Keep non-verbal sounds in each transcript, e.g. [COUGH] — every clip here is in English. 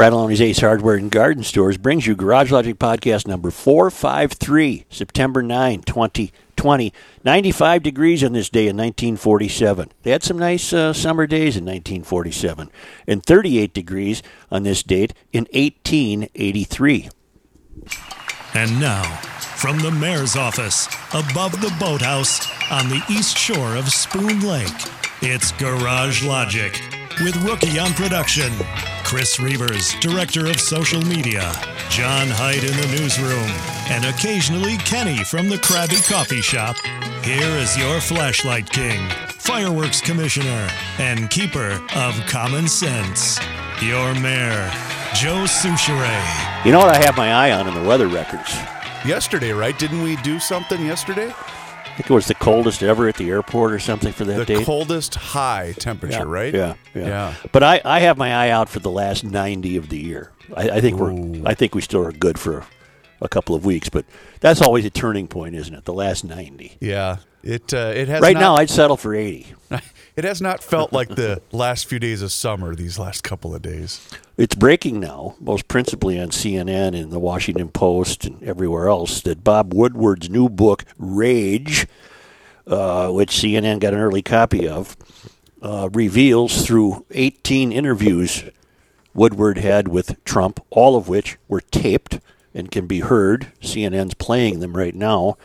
Frattallone's Ace Hardware and Garden Stores brings you Garage Logic Podcast number 453, September 9, 2020. 95 degrees on this day in 1947. They had some nice uh, summer days in 1947. And 38 degrees on this date in 1883. And now, from the mayor's office, above the boathouse, on the east shore of Spoon Lake, it's Garage Logic with Rookie on production, Chris Reavers, director of social media, John Hyde in the newsroom, and occasionally Kenny from the Krabby Coffee Shop. Here is your flashlight king, fireworks commissioner, and keeper of common sense, your mayor, Joe Soucheray. You know what I have my eye on in the weather records? Yesterday, right? Didn't we do something yesterday? I think it was the coldest ever at the airport or something for that The date. coldest high temperature, yeah, right? Yeah, yeah, Yeah. But I, I have my eye out for the last 90 of the year. I, I think we're I think we still are good for a couple of weeks, but that's always a turning point, isn't it? The last 90. Yeah. It uh, it has Right not, now, I'd settle for 80. [LAUGHS] it has not felt like the [LAUGHS] last few days of summer these last couple of days. It's breaking now, most principally on CNN and the Washington Post and everywhere else, that Bob Woodward's new book, Rage, uh, which CNN got an early copy of, uh, reveals through 18 interviews Woodward had with Trump, all of which were taped and can be heard. CNN's playing them right now.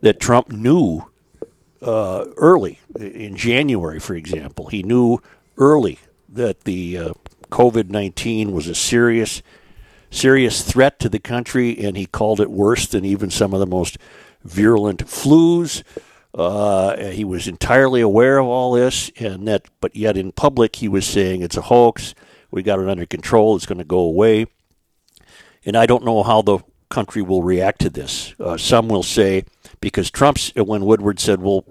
That Trump knew uh, early in January, for example, he knew early that the uh, COVID nineteen was a serious, serious threat to the country, and he called it worse than even some of the most virulent flus. Uh, he was entirely aware of all this, and that, but yet in public he was saying it's a hoax. We got it under control. It's going to go away. And I don't know how the country will react to this. Uh, some will say because Trump's when Woodward said, "Well,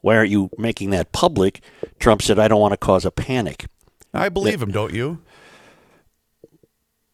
why aren't you making that public?" Trump said, "I don't want to cause a panic." I believe him, don't you?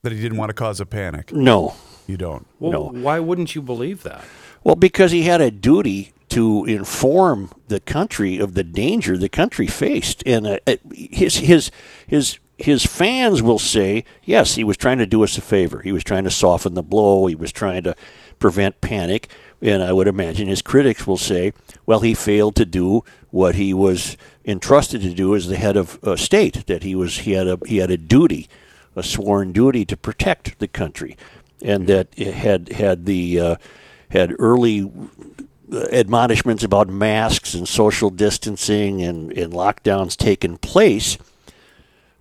That he didn't want to cause a panic. No, You don't. Well, No. why wouldn't you believe that? well, because he had a duty to inform the country of the danger the country faced, and uh, his his his his fans will say, yes, he was trying to do us a favor. He was trying to soften the blow. He was trying to prevent panic. And I would imagine his critics will say, well, he failed to do what he was entrusted to do as the head of uh, state. That he was he had a he had a duty, a sworn duty to protect the country, and that had had the uh, had early admonishments about masks and social distancing and, and lockdowns taken place,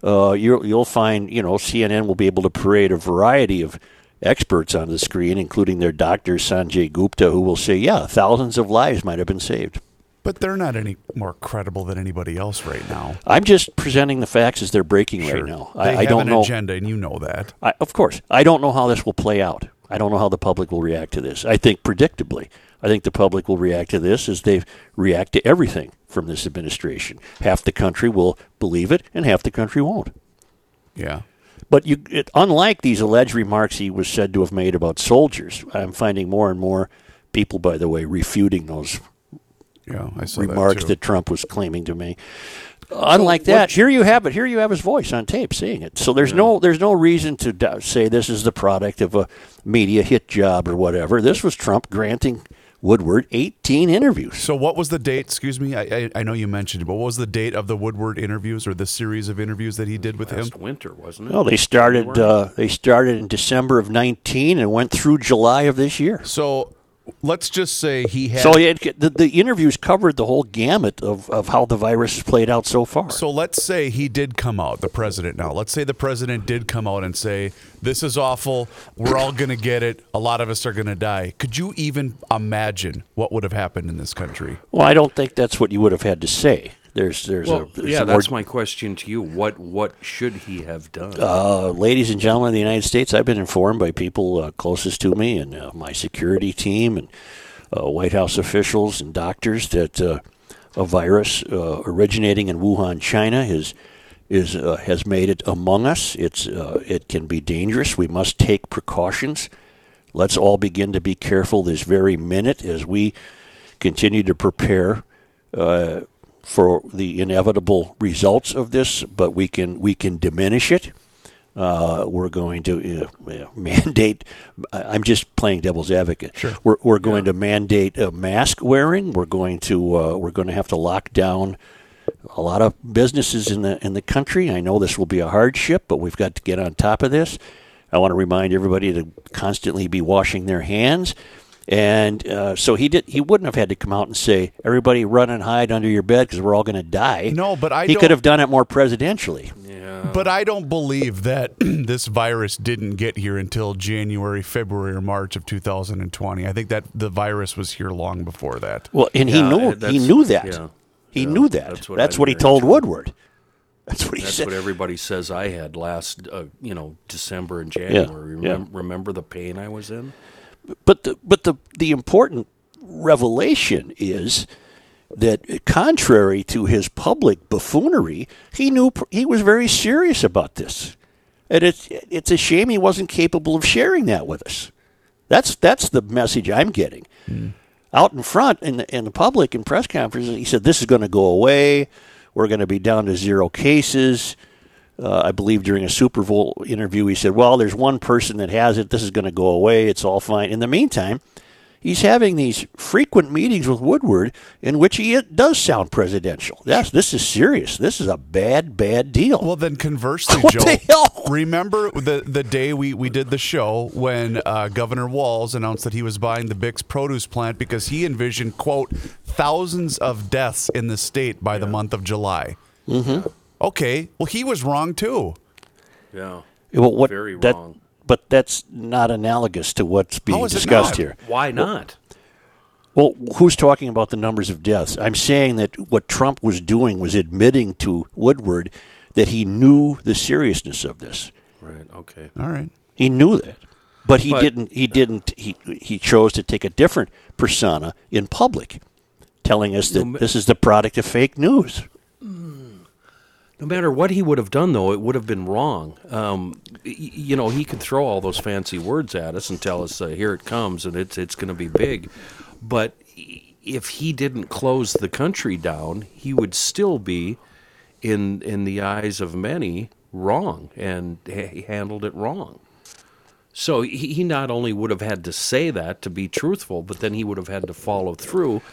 uh, you'll, you'll find, you know, CNN will be able to parade a variety of experts on the screen, including their doctor, Sanjay Gupta, who will say, yeah, thousands of lives might have been saved. But they're not any more credible than anybody else right now. I'm just presenting the facts as they're breaking right now. They I, I don't an know. agenda, and you know that. I, of course, I don't know how this will play out. I don't know how the public will react to this. I think predictably, I think the public will react to this as they react to everything from this administration. Half the country will believe it, and half the country won't. Yeah. But you, it, unlike these alleged remarks he was said to have made about soldiers, I'm finding more and more people, by the way, refuting those Yeah, I saw remarks that, that. Trump was claiming to make. Unlike that, here you have it. Here you have his voice on tape saying it. So there's no there's no reason to say this is the product of a media hit job or whatever. This was Trump granting Woodward 18 interviews. So what was the date? Excuse me. I, I I know you mentioned it, but what was the date of the Woodward interviews or the series of interviews that he did with him? Winter, wasn't it? Well, they started uh, they started in December of 19 and went through July of this year. So let's just say he had. So it, the, the interviews covered the whole gamut of, of how the virus played out so far. So let's say he did come out, the president now. Let's say the president did come out and say, This is awful. We're all going to get it. A lot of us are going to die. Could you even imagine what would have happened in this country? Well, I don't think that's what you would have had to say. There's there's Well, a there's yeah, that's more- my question to you. What what should he have done? uh, ladies and gentlemen of the United States, I've been informed by people uh, closest to me and uh, my security team and uh, White House officials and doctors that uh, a virus uh, originating in Wuhan, China, is is uh, has made it among us. It's uh, it can be dangerous. We must take precautions. Let's all begin to be careful this very minute as we continue to prepare uh, for the inevitable results of this. But we can we can diminish it. Uh, we're going to uh, [LAUGHS] mandate. I'm just playing devil's advocate. Sure. We're, we're going to mandate uh, mask wearing. We're going to uh, we're going to have to lock down a lot of businesses in the in the country. I know this will be a hardship, but we've got to get on top of this. I want to remind everybody to constantly be washing their hands. And uh, so he did. He wouldn't have had to come out and say, "Everybody, run and hide under your bed because we're all going to die." No, but I he don't- could have done it more presidentially. But I don't believe that [CLEARS THROAT] this virus didn't get here until January, February, or March of 2020. I think that the virus was here long before that. Well, and he knew he knew that. yeah. he Yeah, knew that. that's That's what what, he told too. Woodward. That's what he That's said. what everybody says I had last, uh, you know, December and January. yeah. Remem- Remember the pain I was in? But the but the the important revelation is that contrary to his public buffoonery, he knew he was very serious about this, and it's it's a shame he wasn't capable of sharing that with us. That's that's the message I'm getting. Hmm. Out in front in the, in the public in press conferences, he said this is going to go away. We're going to be down to zero cases. Uh, I believe during a Super Bowl interview, he said, "Well, there's one person that has it. This is going to go away. It's all fine." In the meantime, he's having these frequent meetings with Woodward in which he does sound presidential. Yes, this is serious. This is a bad, bad deal. Well, then conversely, [LAUGHS] What Joe, the hell? remember the the day we, we did the show when uh, Governor Walz announced that he was buying the Bix produce plant because he envisioned quote thousands of deaths in the state by the month of July. Mm-hmm. Okay, well he was wrong too. Yeah. well, what, very that- wrong. But that's not analogous to what's being discussed here. Why not? Well, who's talking about the numbers of deaths? I'm saying that what Trump was doing was admitting to Woodward that he knew the seriousness of this. Right. Okay. All right. He knew that, but he But- didn't. He didn't. He he chose to take a different persona in public, telling us that this is the product of fake news. No matter what he would have done, though, it would have been wrong. Um, you know, he could throw all those fancy words at us and tell us, uh, "Here it comes," and it's it's going to be big. But if he didn't close the country down, he would still be, in in the eyes of many, wrong, and he handled it wrong. So he not only would have had to say that to be truthful, but then he would have had to follow through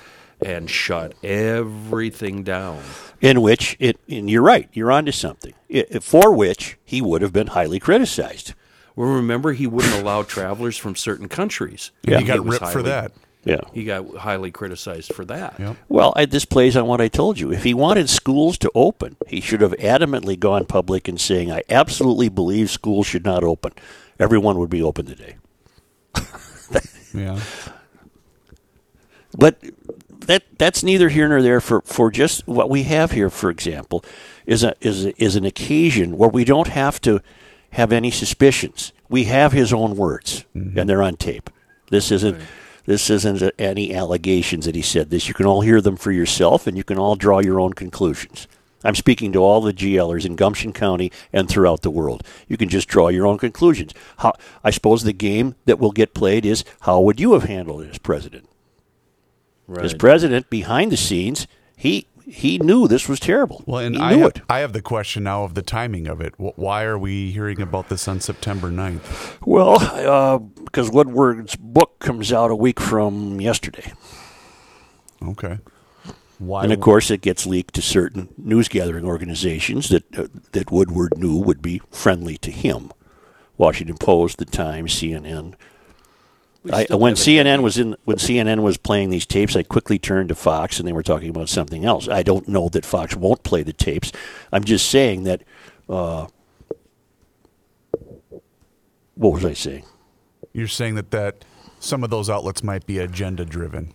and shut everything down. In which it, and you're right, you're onto something. i for which he would have been highly criticized. Well, remember, he wouldn't allow travelers from certain countries. Yeah, he got It was ripped for highly- that. Yeah. He got highly criticized for that. Yep. Well, I, this plays on what I told you. If he wanted schools to open, he should have adamantly gone public and saying, "I absolutely believe schools should not open. Everyone would be open today." [LAUGHS] Yeah. But that that's neither here nor there for, for just what we have here. For example, is a is a, is an occasion where we don't have to have any suspicions. We have his own words, mm-hmm. and they're on tape. This isn't. This isn't any allegations that he said this. You can all hear them for yourself, and you can all draw your own conclusions. I'm speaking to all the GLers in Gumption County and throughout the world. You can just draw your own conclusions. How, I suppose the game that will get played is how would you have handled it as president? Right. As president, behind the scenes, he he knew this was terrible. Well, and I have, it. I have the question now of the timing of it. Why are we hearing about this on September 9th? Well, uh, because Woodward's book comes out a week from yesterday, Okay. Why? and of course, it gets leaked to certain news gathering organizations that uh, that Woodward knew would be friendly to him. Washington Post, The Times, CNN. I, when CNN was in when CNN was playing these tapes, I quickly turned to Fox, and they were talking about something else. I don't know that Fox won't play the tapes. I'm just saying that. Uh, what was I saying? You're saying that that some of those outlets might be agenda driven.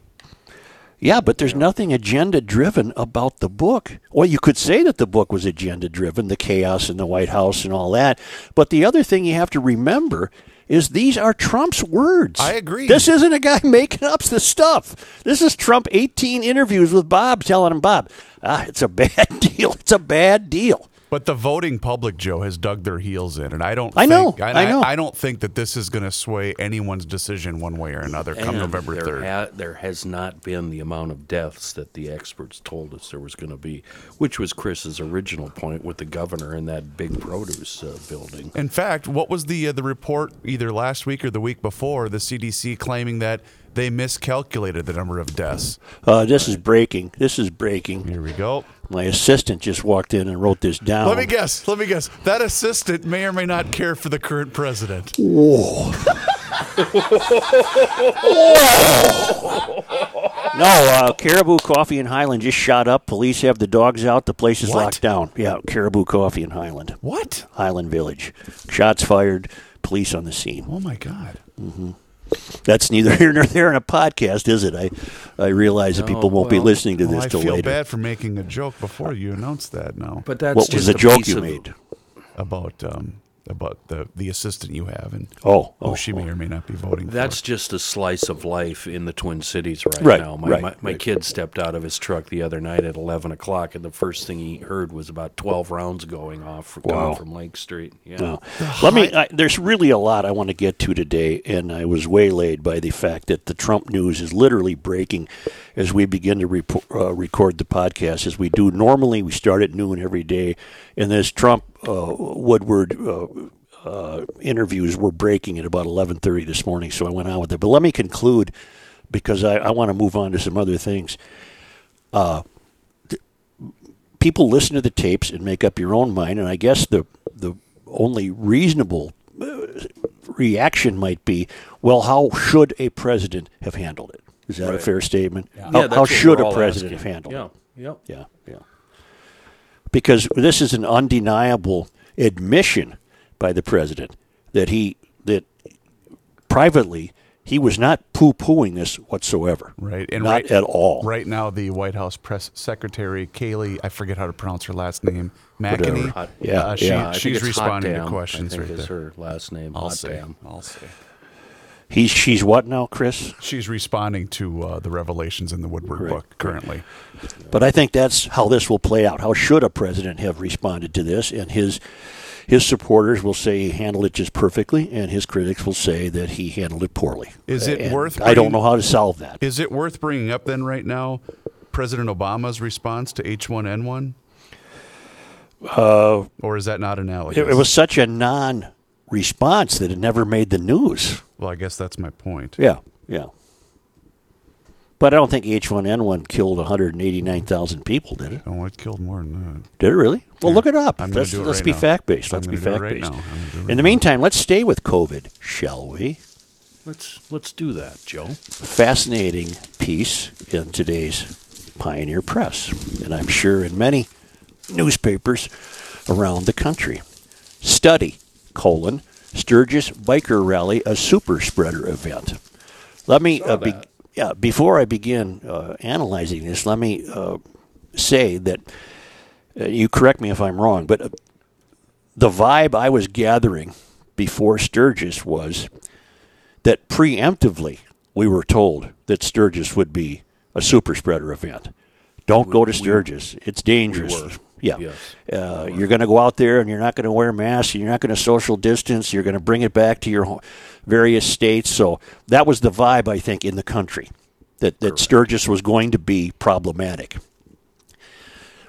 Yeah, but there's nothing agenda driven about the book. Well, you could say that the book was agenda driven, the chaos in the White House and all that. But the other thing you have to remember is these are Trump's words. I agree. This isn't a guy [LAUGHS] making up the stuff. This is Trump 18 interviews with Bob telling him, Bob, ah, it's a bad [LAUGHS] deal. It's a bad deal. But the voting public, Joe, has dug their heels in, and I don't. I know, Think, I know. I, don't think that this is going to sway anyone's decision one way or another come And November there third. ha- there has not been the amount of deaths that the experts told us there was going to be, which was Chris's original point with the governor in that big produce uh, building. In fact, what was the uh, the report either last week or the week before? The CDC claiming that they miscalculated the number of deaths. Uh, this is breaking. This is breaking. Here we go. My assistant just walked in and wrote this down. Let me guess. Let me guess. That assistant may or may not care for the current president. Whoa. [LAUGHS] No, uh, Caribou Coffee in Highland just shot up. Police have the dogs out. The place is What? locked down. Yeah, Caribou Coffee in Highland, What? Highland Village. Shots fired. Police on the scene. Oh my God. That's neither [LAUGHS] here nor there in a podcast, is it? I, I realize that people won't be listening to Well, this I till feel later. bad for making a joke before you announced that. Now But that's what just was the a joke piece you of- made? about um, about the the assistant you have and Oh, who oh, she may or may not be voting That's for. just a slice of life in the Twin Cities right, Right, now. My, right, my, my right. kid stepped out of his truck the other night at 11 o'clock, and the first thing he heard was about 12 rounds going off for, Wow. coming from Lake Street. Yeah. No. Let me. I, there's really a lot I want to get to today, and I was waylaid by the fact that the Trump news is literally breaking as we begin to repo- uh, record the podcast, as we do normally. We start at noon every day, and this Trump Woodward. Uh, uh, interviews were breaking at about 11:30 this morning, so I went on with it. But let me conclude because I, I want to move on to some other things. people listen to the tapes and make up your own mind. And I guess the the only reasonable uh, reaction might be, well, how should a president have handled it? Is that a fair statement? Yeah, How, that's how should a president asking. have handled it? Yeah. Yeah, yeah. Because this is an undeniable admission by the president that he that privately he was not poo-pooing this whatsoever. Right, and not right, at all. Right now, the White House press secretary Kayleigh, I forget how to pronounce her last name, McEnany. Hot- yeah, uh, she, yeah. She's responding to questions I think right is there. her last name. I'll Hot say. Dam. I'll say. He's she's what now, Chris? She's responding to uh, the revelations in the Woodward book currently. But I think that's how this will play out. How should a president have responded to this? And his his supporters will say he handled it just perfectly, and his critics will say that he handled it poorly. Is it And worth I don't know how to solve that. Is it worth bringing up then right now President Obama's response to H1N1? Uh, or is that not analogous? It, it was such a non-response that it never made the news. Well, I guess that's my point. Yeah, yeah. But I don't think H1N1 killed 189,000 people, did it? Oh, it killed more than that. Did it really? Well, look it up. I'm gonna let's do it let's right be now. fact based. I'm Let's be gonna do it fact right based. now. I'm do it In right the now. meantime, let's stay with COVID, shall we? Let's let's do that, Joe. fascinating piece in today's Pioneer Press, and I'm sure in many newspapers around the country. Study, colon, Sturgis Biker Rally, a super spreader event. Let me, uh, be, yeah, before I begin uh, analyzing this, let me uh, say that uh, you correct me if I'm wrong, but uh, the vibe I was gathering before Sturgis was that preemptively we were told that Sturgis would be a super spreader event. Don't go to Sturgis; it's dangerous. were. Yeah, Yes. uh, you're going to go out there and you're not going to wear masks. And you're not going to social distance. You're going to bring it back to your various states. So that was the vibe I think in the country that that Sturgis was going to be problematic.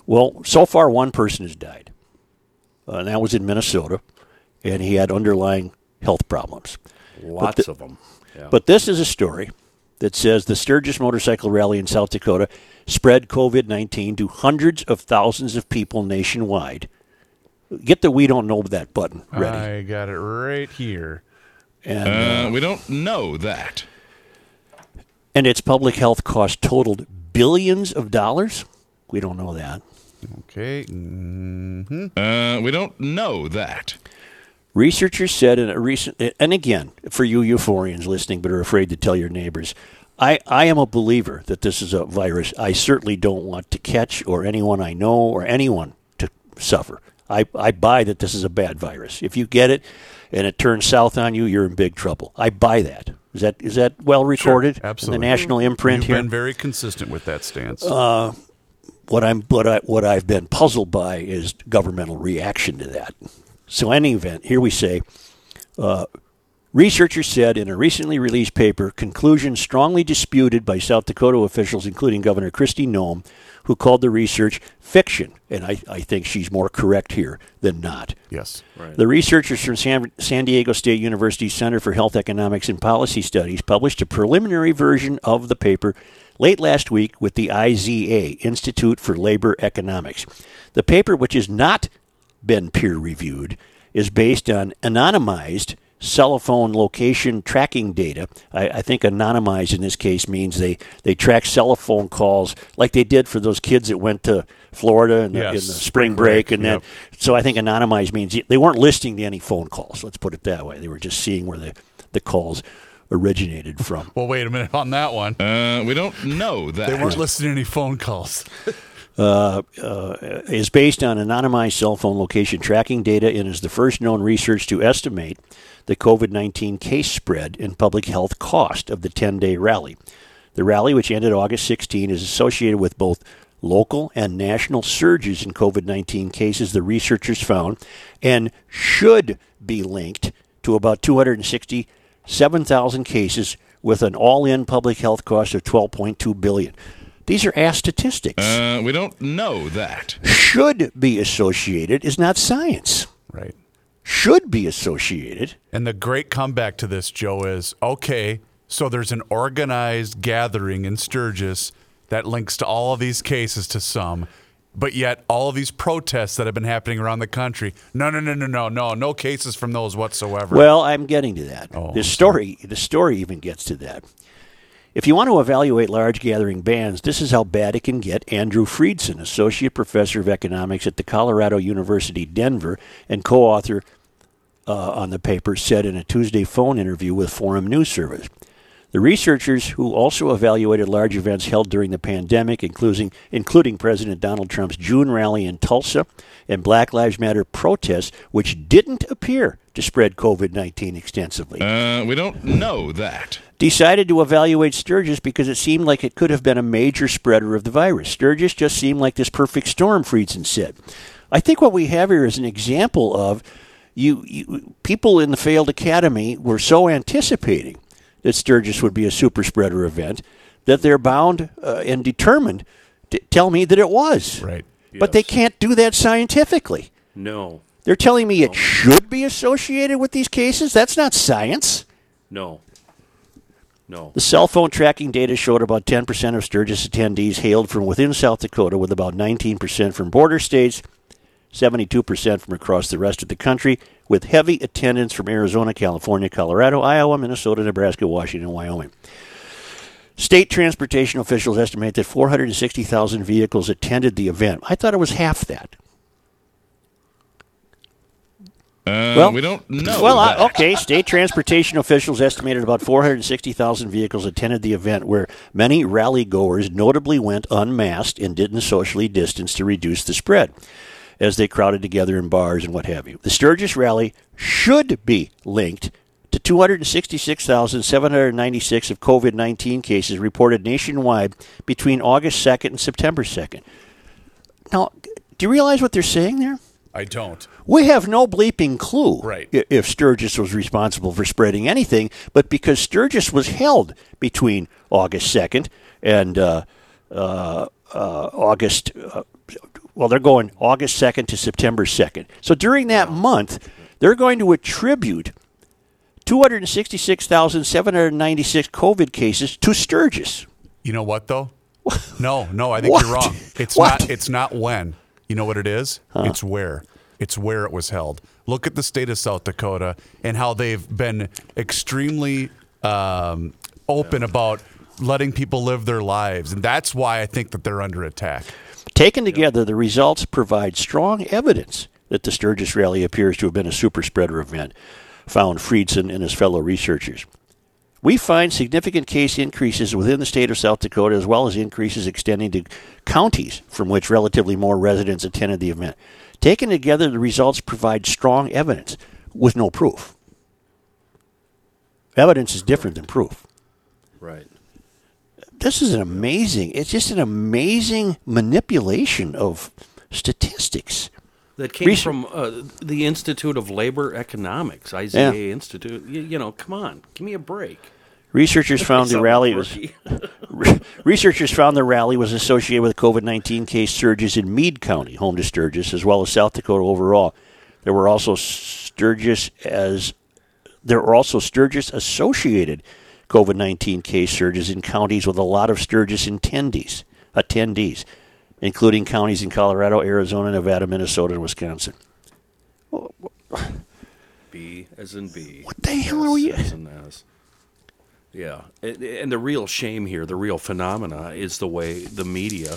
Well, so far one person has died, uh, and that was in Minnesota, and he had underlying health problems. Lots the- of them. Yeah. But this is a story that says the Sturgis Motorcycle Rally in South Dakota spread COVID 19 to hundreds of thousands of people nationwide. Get the we don't know that button ready. I got it right here. and, Uh, we don't know that. and its public health cost totaled billions of dollars. We don't know that. Okay. hmm Uh, we don't know that. Researchers said in a recent, and again, for you euphorians listening but are afraid to tell your neighbors, I, I am a believer that this is a virus I certainly don't want to catch or anyone I know or anyone to suffer. I, I buy that this is a bad virus. If you get it and it turns south on you, you're in big trouble. I buy that. Is that is that well recorded absolutely. in the national imprint You've here? been very consistent with that stance. what I'm what I what I've been puzzled by is governmental reaction to that. So, in any event, here we say. Uh, Researchers said in a recently released paper, conclusions strongly disputed by South Dakota officials, including Governor Kristi Noem, who called the research fiction. And I, I think she's more correct here than not. yes. Right. The researchers from San, San Diego State University Center for Health Economics and Policy Studies published a preliminary version of the paper late last week with the IZA, Institute for Labor Economics. The paper, which has not been peer reviewed, is based on anonymized cell phone location tracking data. I, I think anonymized in this case means they, they track cell phone calls like they did for those kids that went to Florida in the, in the spring break, and then so I think anonymized means they weren't listing any phone calls. Let's put it that way. They were just seeing where the, the calls originated from. Well, wait a minute on that one. Uh, we don't know that. They weren't listening to any phone calls. [LAUGHS] Is based on anonymized cell phone location tracking data and is the first known research to estimate the COVID 19 case spread and public health cost of the 10 day rally. The rally, which ended August 16, is associated with both local and national surges in COVID 19 cases, the researchers found, and should be linked to about 267,000 cases with an all in public health cost of 12.2 billion. These are ass statistics. Uh, we don't know that. should be associated is not science. right. Should be associated. And the great comeback to this, Joe, is okay, so there's an organized gathering in Sturgis that links to all of these cases to some, but yet all of these protests that have been happening around the country, no, no, no, no, no, no, no cases from those whatsoever. Well, I'm getting to that. Oh, the story, the story even gets to that. If you want to evaluate large gathering bans, this is how bad it can get. Andrew Friedson, associate professor of economics at the Colorado University Denver and co-author uh, on the paper, said in a Tuesday phone interview with Forum News Service. The researchers who also evaluated large events held during the pandemic, including, including President Donald Trump's June rally in Tulsa and Black Lives Matter protests, which didn't appear to spread COVID 19 extensively, Uh, we don't know that. decided to evaluate Sturgis because it seemed like it could have been a major spreader of the virus. Sturgis just seemed like this perfect storm, Friedson said. I think what we have here is an example of you, you people in the failed academy were so anticipating that Sturgis would be a super spreader event that they're bound uh, and determined to tell me that it was. right. But they can't do that scientifically. No, They're telling me it should be associated with these cases. That's not science. no, no. The cell phone tracking data showed about 10% of Sturgis attendees hailed from within South Dakota, with about 19% from border states, 72% from across the rest of the country, with heavy attendance from Arizona, California, Colorado, Iowa, Minnesota, Nebraska, Washington, and Wyoming. State transportation officials estimate that 460,000 vehicles attended the event. I thought it was half that. Uh, Well, we don't know. Well, uh, okay. State transportation officials estimated about 460,000 vehicles attended the event, where many rally goers notably went unmasked and didn't socially distance to reduce the spread as they crowded together in bars and what have you. The Sturgis rally should be linked to 266,796 of COVID 19 cases reported nationwide between August 2nd and September 2nd. Now, do you realize what they're saying there? I don't. We have no bleeping clue Right. if Sturgis was responsible for spreading anything, but because Sturgis was held between August 2nd and uh, uh, uh, August, uh, well, they're going August 2nd to September 2nd. So during that month, they're going to attribute 266,796 COVID cases to Sturgis. You know what though? [LAUGHS] No, no, I think What? you're wrong. It's What? not it's not when. You know what it is? It's where. It's where it was held. Look at the state of South Dakota and how they've been extremely um, open about letting people live their lives, and that's why I think that they're under attack. Taken together, the results provide strong evidence that the Sturgis rally appears to have been a super spreader event, found Friedson and his fellow researchers. We find significant case increases within the state of South Dakota, as well as increases extending to counties from which relatively more residents attended the event. Taken together, the results provide strong evidence with no proof. Evidence is different than proof. Right. This is an amazing, it's just an amazing manipulation of statistics. That came Research- from uh, the Institute of Labor Economics, IZA Institute. You, you know, come on, give me a break. Researchers [LAUGHS] found the rally was [LAUGHS] [LAUGHS] researchers found the rally was associated with COVID nineteen case surges in Meade County, home to Sturgis, as well as South Dakota overall. There were also Sturgis as there were also Sturgis associated COVID nineteen case surges in counties with a lot of Sturgis attendees attendees, including counties in Colorado, Arizona, Nevada, Minnesota, and Wisconsin. [LAUGHS] B as in B. What the hell are we- as in S. Yeah, and, and the real shame here, the real phenomena, is the way the media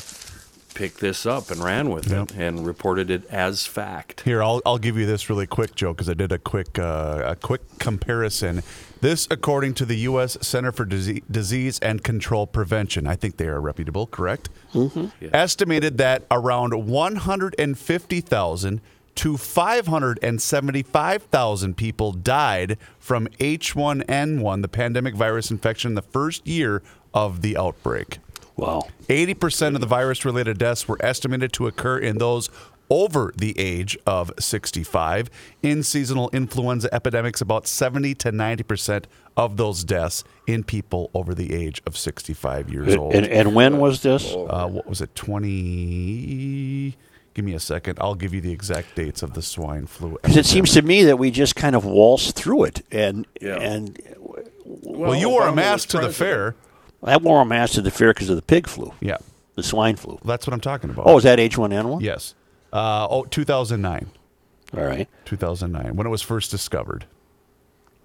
picked this up and ran with Yep. it and reported it as fact. Here, I'll, I'll give you this really quick, Joe, because I did a quick uh, a quick comparison. This, according to the U.S. Center for Disease and Control Prevention, I think they are reputable, correct? Mm-hmm. Estimated that around 150,000 to 575,000 people died from H1N1, the pandemic virus infection, the first year of the outbreak. Wow. 80% of the virus related deaths were estimated to occur in those over the age of 65. In seasonal influenza epidemics, about 70 to 90% of those deaths in people over the age of 65 years old. And, and when was this? uh, what was it, 20? Give me a second. I'll give you the exact dates of the swine flu. Because it seems to me that we just kind of waltzed through it, and Yeah. and Well, you wore a Obama mask to the fair. I wore a mask to the fair because of the pig flu, Yeah, the swine flu. that's what I'm talking about. Oh, is that H1N1? yes. Uh, oh, 2009. All right. 2009, when it was first discovered.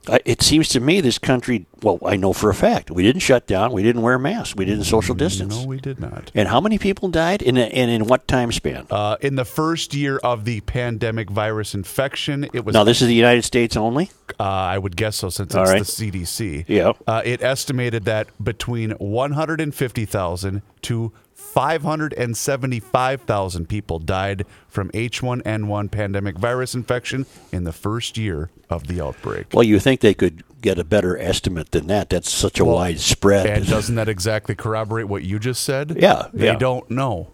I, it seems to me this country. Well, I know for a fact we didn't shut down. We didn't wear masks. We didn't social distance. No, we did not. And how many people died? In a, and in what time span? Uh, in the first year of the pandemic virus infection, it was. now this is the United States only. uh, I would guess so, since All it's right. the CDC. Yeah. Uh, it estimated that between 150,000 to 575,000 people died from H1N1 pandemic virus infection in the first year of the outbreak. Well, you think they could get a better estimate than that? That's such a wide spread. and [LAUGHS] doesn't that exactly corroborate what you just said? Yeah, They yeah. don't know.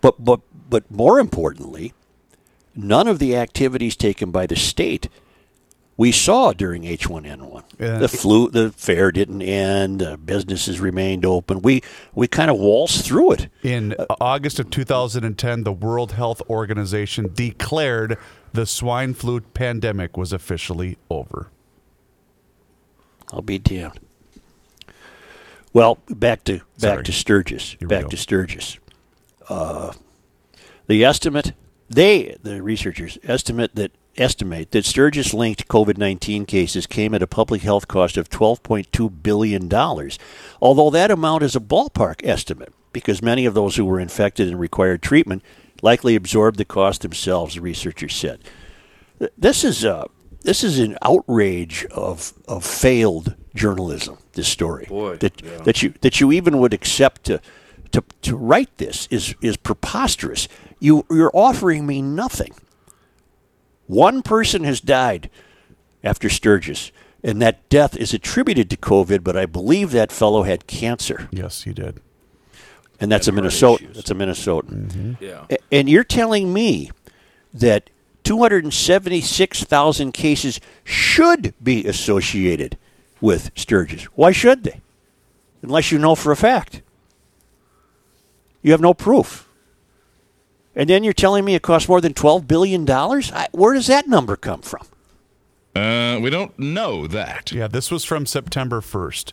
But but but more importantly, none of the activities taken by the state we saw during H1N1. Yeah. The flu, the fair didn't end. Uh, businesses remained open. We we kind of waltzed through it. In August of 2010, the World Health Organization declared the swine flu pandemic was officially over. I'll be damned. Well, back to back Sorry. to Sturgis. Here Back to Sturgis. Uh, the estimate they the researchers estimate that estimate that Sturgis linked COVID nineteen cases came at a public health cost of twelve point two billion dollars. Although that amount is a ballpark estimate because many of those who were infected and required treatment likely absorbed the cost themselves, the researchers said. This is uh, this is an outrage of of failed journalism. This story Boy, that yeah. that you that you even would accept to to to write this is is preposterous. You you're offering me nothing. One person has died after Sturgis, and that death is attributed to COVID. But I believe that fellow had cancer, Yes, he did. and that's a And heart Minnesota. issues. That's a Minnesotan. Mm-hmm. Yeah. And you're telling me that 276,000 cases should be associated with Sturgis. Why should they? Unless you know for a fact. You have no proof. And then you're telling me it costs more than $12 billion? I, where does that number come from? Uh, we don't know that. Yeah, this was from September 1st.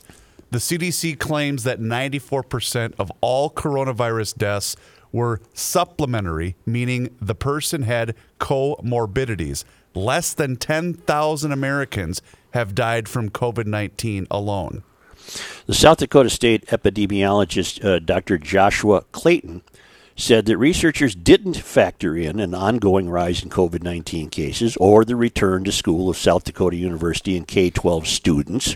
The CDC claims that 94% of all coronavirus deaths were supplementary, meaning the person had comorbidities. Less than 10,000 Americans have died from COVID 19 alone. The South Dakota State epidemiologist uh, Dr. Joshua Clayton said that researchers didn't factor in an ongoing rise in COVID 19 cases or the return to school of South Dakota University and K 12 students.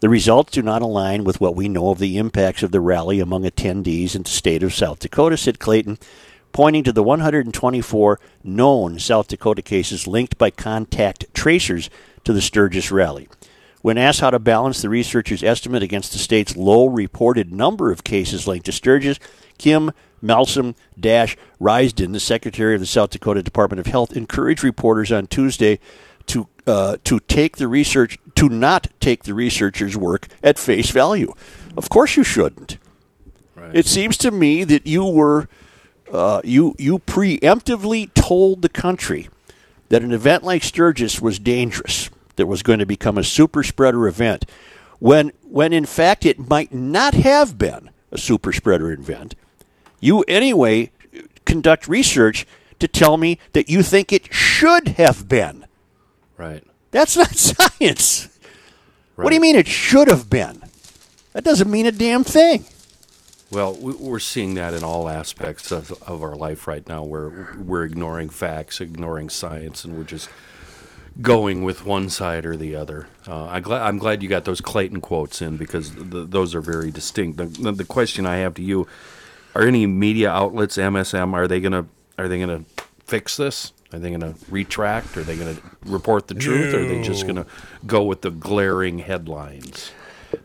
The results do not align with what we know of the impacts of the rally among attendees in the state of South Dakota, said Clayton, pointing to the 124 known South Dakota cases linked by contact tracers to the Sturgis rally. When asked how to balance the researchers' estimate against the state's low reported number of cases linked to Sturgis, Kim Malsam Dash Rysdon, the secretary of the South Dakota Department of Health, encouraged reporters on Tuesday to uh, to take the research to not take the researchers' work at face value. Of course, you shouldn't. It seems to me that you were uh, you you preemptively told the country that an event like Sturgis was dangerous, that was going to become a super spreader event, when when in fact it might not have been a super spreader event. You anyway conduct research to tell me that you think it should have been. Right. That's not [LAUGHS] science. Right. What do you mean it should have been? That doesn't mean a damn thing. Well, we- we're seeing that in all aspects of, of our life right now, where we're ignoring facts, ignoring science, and we're just going with one side or the other. Uh, I'm glad I'm glad you got those Clayton quotes in because th those are very distinct. The, the, the question I have to you: Are any media outlets, MSM, are they gonna are they gonna fix this? Are they gonna retract? Are they gonna report the truth? Or are they just gonna go with the glaring headlines?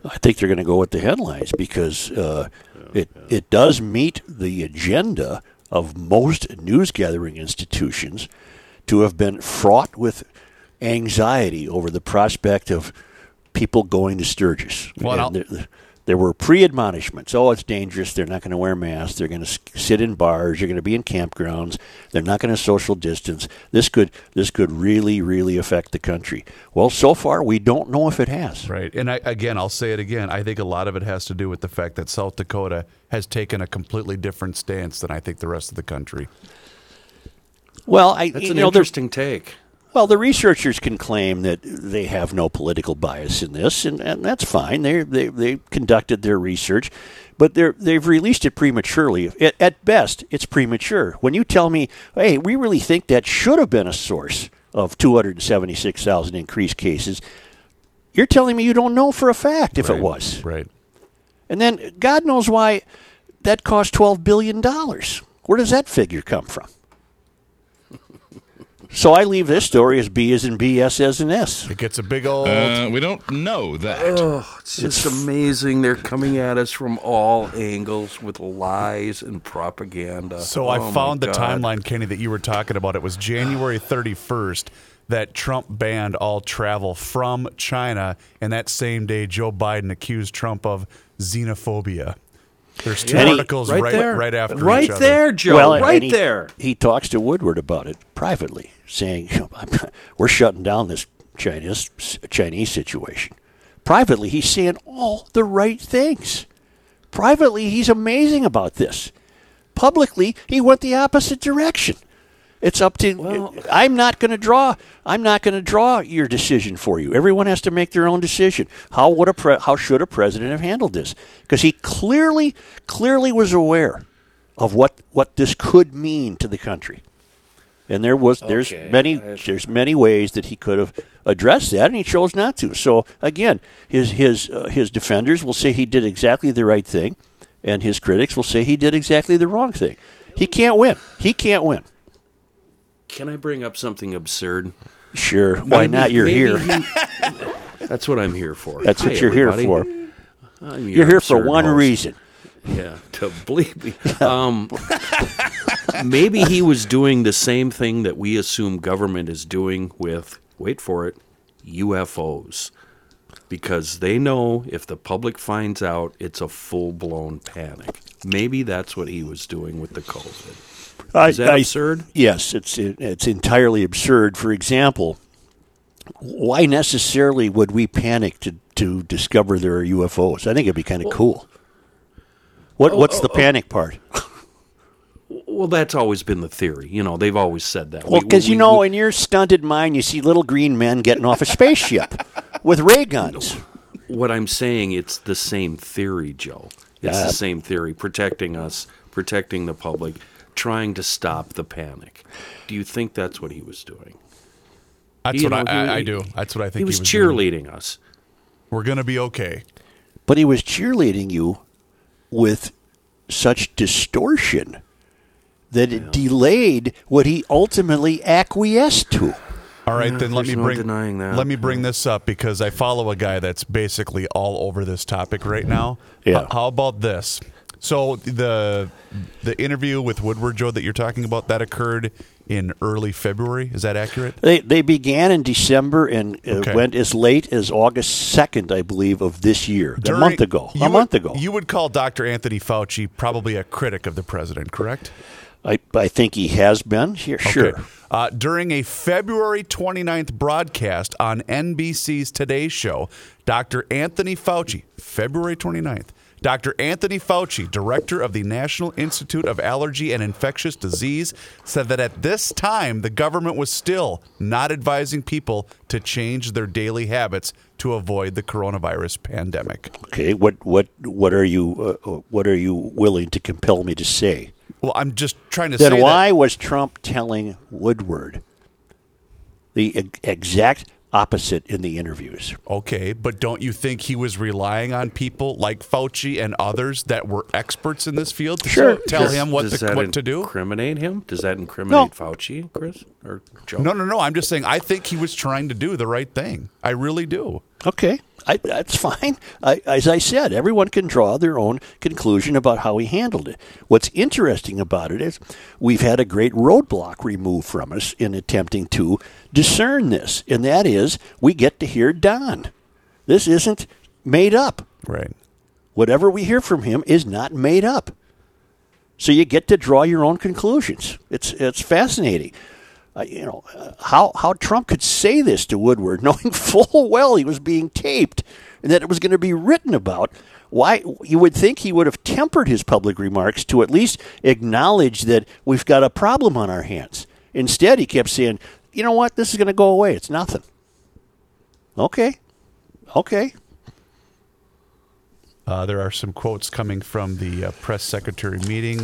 I think they're going to go with the headlines because uh, it it does meet the agenda of most news gathering institutions to have been fraught with anxiety over the prospect of people going to Sturgis. Well, And I'll- there, there were pre-admonishments. Oh, it's dangerous. They're not going to wear masks. They're going to sit in bars. They're going to be in campgrounds. They're not going to social distance. This could this could really really affect the country. Well, so far we don't know if it has. Right. And I, again, I'll say it again. I think a lot of it has to do with the fact that South Dakota has taken a completely different stance than I think the rest of the country. Well, I That's you an know, interesting take. Well, the researchers can claim that they have no political bias in this, and, and that's fine. They they they conducted their research, but they're they've released it prematurely. At, at best, it's premature. When you tell me, "Hey, we really think that should have been a source of 276,000 increased cases," you're telling me you don't know for a fact if it was. Right. And then God knows why that cost 12 billion dollars. Where does that figure come from? So I leave this story as B as in B, S as in S. It gets a big old. Uh, we don't know that. It's just amazing. They're coming at us from all angles with lies and propaganda. So Oh, I found the God. timeline, Kenny, that you were talking about. It was January [SIGHS] 31st that Trump banned all travel from China, and that same day, Joe Biden accused Trump of xenophobia. There's two Yeah, articles right, right there, right after right each other. there, Joe. Well, right he, there. He talks to Woodward about it privately, saying, [LAUGHS] "We're shutting down this Chinese Chinese situation." Privately, he's saying all the right things. Privately, he's amazing about this. Publicly, he went the opposite direction. It's up to. I'm not going to draw. I'm not going to draw your decision for you. Everyone has to make their own decision. How would a pre, how should a president have handled this? Because he clearly, clearly was aware of what what this could mean to the country. And there was there's Okay. many there's many ways that he could have addressed that, and he chose not to. So again, his his uh, his defenders will say he did exactly the right thing, and his critics will say he did exactly the wrong thing. He can't win. He can't win. Can I bring up something absurd? Sure, why Maybe- not? You're here. he- [LAUGHS] that's what I'm here for. That's what Hi, you're here for. I'm You're here for one host. reason. Yeah, [LAUGHS] to believe me. Um, maybe he was doing the same thing that we assume government is doing with, wait for it, UFOs. Because they know if the public finds out, it's a full blown panic. Maybe that's what he was doing with the COVID. Is that absurd? Yes, it's it's entirely absurd. For example, why necessarily would we panic to, to discover there are UFOs? I think it'd be kind of cool. What oh, what's oh, the oh. panic part? [LAUGHS] Well, that's always been the theory. You know, they've always said that. Well, We- because you know, we- in your stunted mind, you see little green men getting off a spaceship [LAUGHS] with ray guns. what I'm saying, it's the same theory, Joe. It's Yeah. the same theory, protecting us, protecting the public, trying to stop the panic. Do you think that's what he was doing? That's You what know, I, I, he- I do. That's what I think He was doing. cheerleading us. We're gonna be okay. But he was cheerleading you with such distortion that it delayed what he ultimately acquiesced to. All right, Yeah, then let me no bring denying that. let me bring this up because I follow a guy that's basically all over this topic right now. Yeah. H- how about this? So the the interview with Woodward Joe that you're talking about that occurred in early February. Is that accurate? They they began in December and uh, Okay. went as late as August second, I believe, of this year. a month ago. A would- month ago. You would call Dr. Anthony Fauci probably a critic of the president, correct? I I think he has been. Sure. sure. Uh, during a February 29th broadcast on NBC's Today Show, Dr. Anthony Fauci, February 29th, Dr. Anthony Fauci, director of the National Institute of Allergy and Infectious Disease, said that at this time the government was still not advising people to change their daily habits to avoid the coronavirus pandemic. Okay. What what what are you uh, what are you willing to compel me to say? Well, I'm just trying to Then why that was Trump telling Woodward the exact opposite in the interviews? Okay, but don't you think he was relying on people like Fauci and others that were experts in this field to Sure. tell Does- him what does to, that what to do? Incriminate him? Does that incriminate Fauci, Chris or Joe? No, no, no. I'm just saying I think he was trying to do the right thing. I really do. Okay, I, that's [LAUGHS] fine. I, as I said, everyone can draw their own conclusion about how he handled it. What's interesting about it is we've had a great roadblock removed from us in attempting to discern this, and that is we get to hear Don. This isn't made up. Right. Whatever we hear from him is not made up. So you get to draw your own conclusions. It's it's fascinating. Uh, you know uh, how how Trump could say this to Woodward, [LAUGHS] knowing full well he was being taped and that it was going to be written about. Why you would think he would have tempered his public remarks to at least acknowledge that we've got a problem on our hands. Instead, he kept saying, "You know what? This is going to go away. It's nothing." Okay, okay. Uh, there are some quotes coming from the uh, press secretary meeting.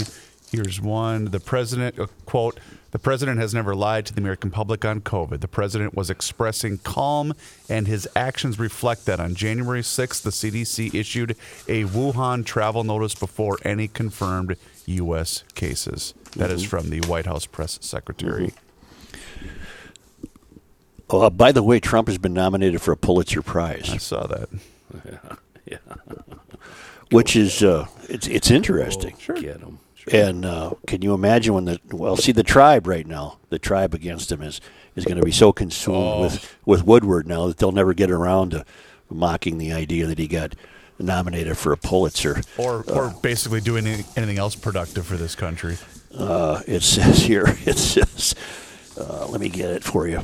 Here's one. The president, uh, quote, the president has never lied to the American public on COVID. The president was expressing calm, and his actions reflect that. On January 6th, the CDC issued a Wuhan travel notice before any confirmed U.S. cases. That is from the White House press secretary. Oh, uh, by the way, Trump has been nominated for a Pulitzer Prize. I saw that. [LAUGHS] Yeah. which is uh, it's it's interesting. Sure. Get him. And uh, can you imagine when the well, see the tribe right now, the tribe against him is is going to be so consumed with with Woodward now that they'll never get around to mocking the idea that he got nominated for a Pulitzer. Or, or basically doing anything else productive for this country. Uh, it says here, [LAUGHS] it says, uh, let me get it for you.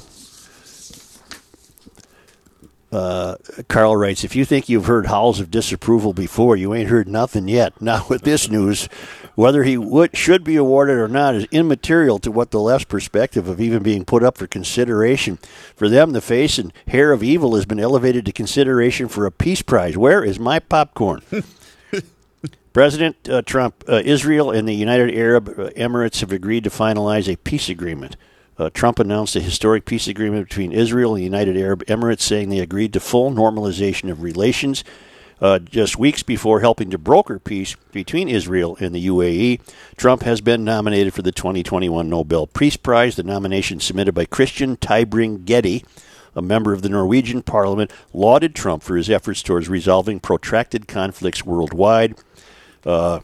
Uh, Carl writes, if you think you've heard howls of disapproval before, you ain't heard nothing yet. Now with this news, whether he would, should be awarded or not is immaterial to what the left's perspective of even being put up for consideration. For them, the face and hair of evil has been elevated to consideration for a peace prize. Where is my popcorn? [LAUGHS] President uh, Trump, uh, Israel and the United Arab uh, Emirates have agreed to finalize a peace agreement. Uh, Trump announced a historic peace agreement between Israel and the United Arab Emirates, saying they agreed to full normalization of relations. Uh, just weeks before helping to broker peace between Israel and the UAE, Trump has been nominated for the 2021 Nobel Peace Prize. The nomination submitted by Christian Tybring-Gjedde, a member of the Norwegian parliament, lauded Trump for his efforts towards resolving protracted conflicts worldwide. Uh,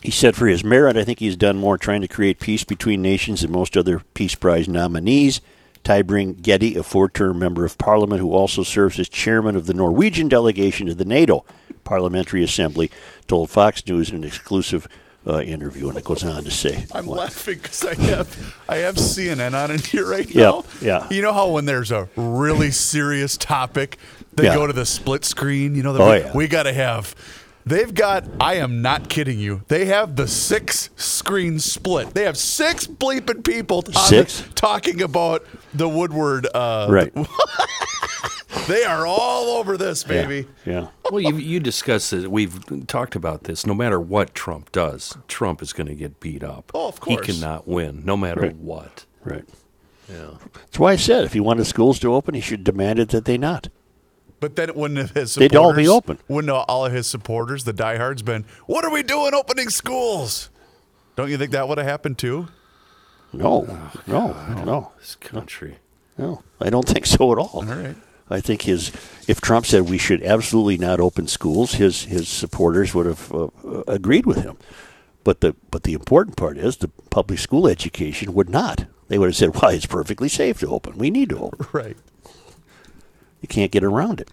he said for his merit, I think he's done more trying to create peace between nations than most other Peace Prize nominees. Tybring Gjedde, a four term member of parliament who also serves as chairman of the Norwegian delegation to the NATO Parliamentary Assembly, told Fox News in an exclusive uh, interview. And it goes on to say, I'm laughing because I have I have CNN on in here right Yeah, now. yeah. You know how when there's a really serious topic, they Yeah. go to the split screen. You know, Oh, yeah. we got to have. They've got. I am not kidding you. They have the six screen split. They have six bleeping people on the- Six? talking about the Woodward. Uh, right. [LAUGHS] They are all over this, baby. Yeah. Well, you, you discussed it. We've talked about this. No matter what Trump does, Trump is going to get beat up. Oh, of course. He cannot win, no matter Right. what. Right. Yeah. That's why I said if he wanted schools to open, he should demand it that they not. But then wouldn't his They'd all be open. Wouldn't all of his supporters, the diehards, been, what are we doing opening schools? Don't you think that would have happened too? No, no, no, This country. no. I don't think so at all. All right. I think his, if Trump said we should absolutely not open schools, his his supporters would have uh, uh, agreed with him. But the but the important part is the public school education would not. They would have said, "Why it's perfectly safe to open. We need to open. Right. You can't get around it."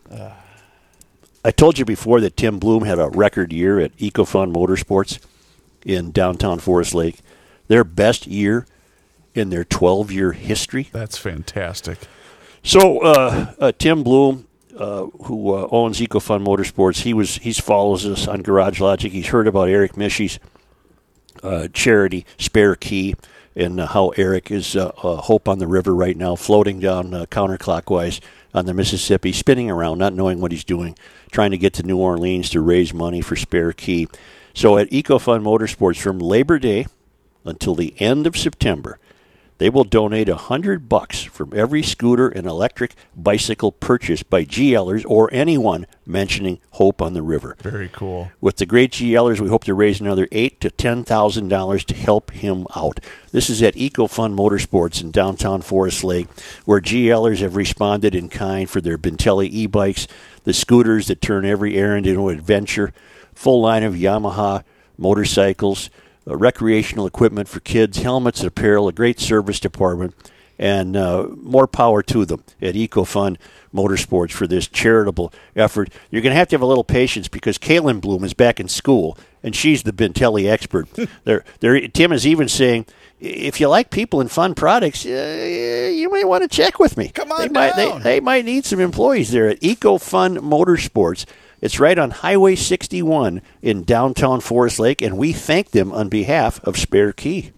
I told you before that Tim Bloom had a record year at EcoFun Motorsports in downtown Forest Lake, their best year in their 12 year history. That's fantastic. So uh, uh, Tim Bloom, uh, who uh, owns EcoFun Motorsports, he was he follows us on Garage Logic. He's heard about Eric Mishy's uh, charity, Spare Key, and uh, how Eric is uh, uh, hope on the river right now, floating down uh, counterclockwise on the Mississippi, spinning around, not knowing what he's doing, trying to get to New Orleans to raise money for Spare Key. So at EcoFun Motorsports, from Labor Day until the end of September, they will donate a hundred bucks from every scooter and electric bicycle purchased by GLers or anyone mentioning Hope on the River. Very cool. With the great GLers, we hope to raise another eight to ten thousand dollars to help him out. This is at EcoFun Motorsports in downtown Forest Lake, where GLers have responded in kind for their Bintelli e-bikes, the scooters that turn every errand into an adventure, full line of Yamaha motorcycles, uh, recreational equipment for kids, helmets and apparel, a great service department, and uh, more power to them at EcoFun Motorsports for this charitable effort. You're going to have to have a little patience because Kayleigh Bloom is back in school, and she's the Bintelli expert. [LAUGHS] there, there. Tim is even saying, if you like people and fun products, uh, you may want to check with me. Come on they might, they, down. they might need some employees there at EcoFun Motorsports. It's right on Highway 61 in downtown Forest Lake, and we thank them on behalf of Spare Key.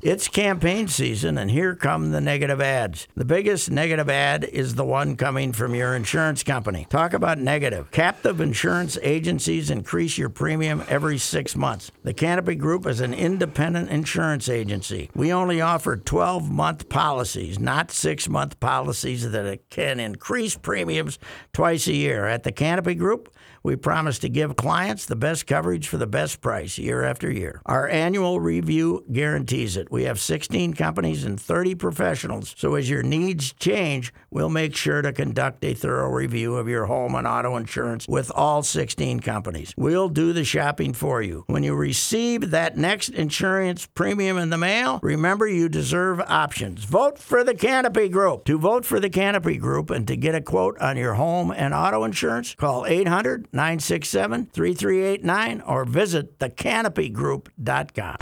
It's campaign season, and here come the negative ads. The biggest negative ad is the one coming from your insurance company. Talk about negative. Captive insurance agencies increase your premium every six months. The Canopy Group is an independent insurance agency. We only offer 12 month policies, not six month policies that can increase premiums twice a year. At the Canopy Group, we promise to give clients the best coverage for the best price year after year. Our annual review guarantees it. We have 16 companies and 30 professionals, so as your needs change, we'll make sure to conduct a thorough review of your home and auto insurance with all 16 companies. We'll do the shopping for you. When you receive that next insurance premium in the mail, remember you deserve options. Vote for the Canopy Group. To vote for the Canopy Group and to get a quote on your home and auto insurance, call 800 967 3389 or visit thecanopygroup.com.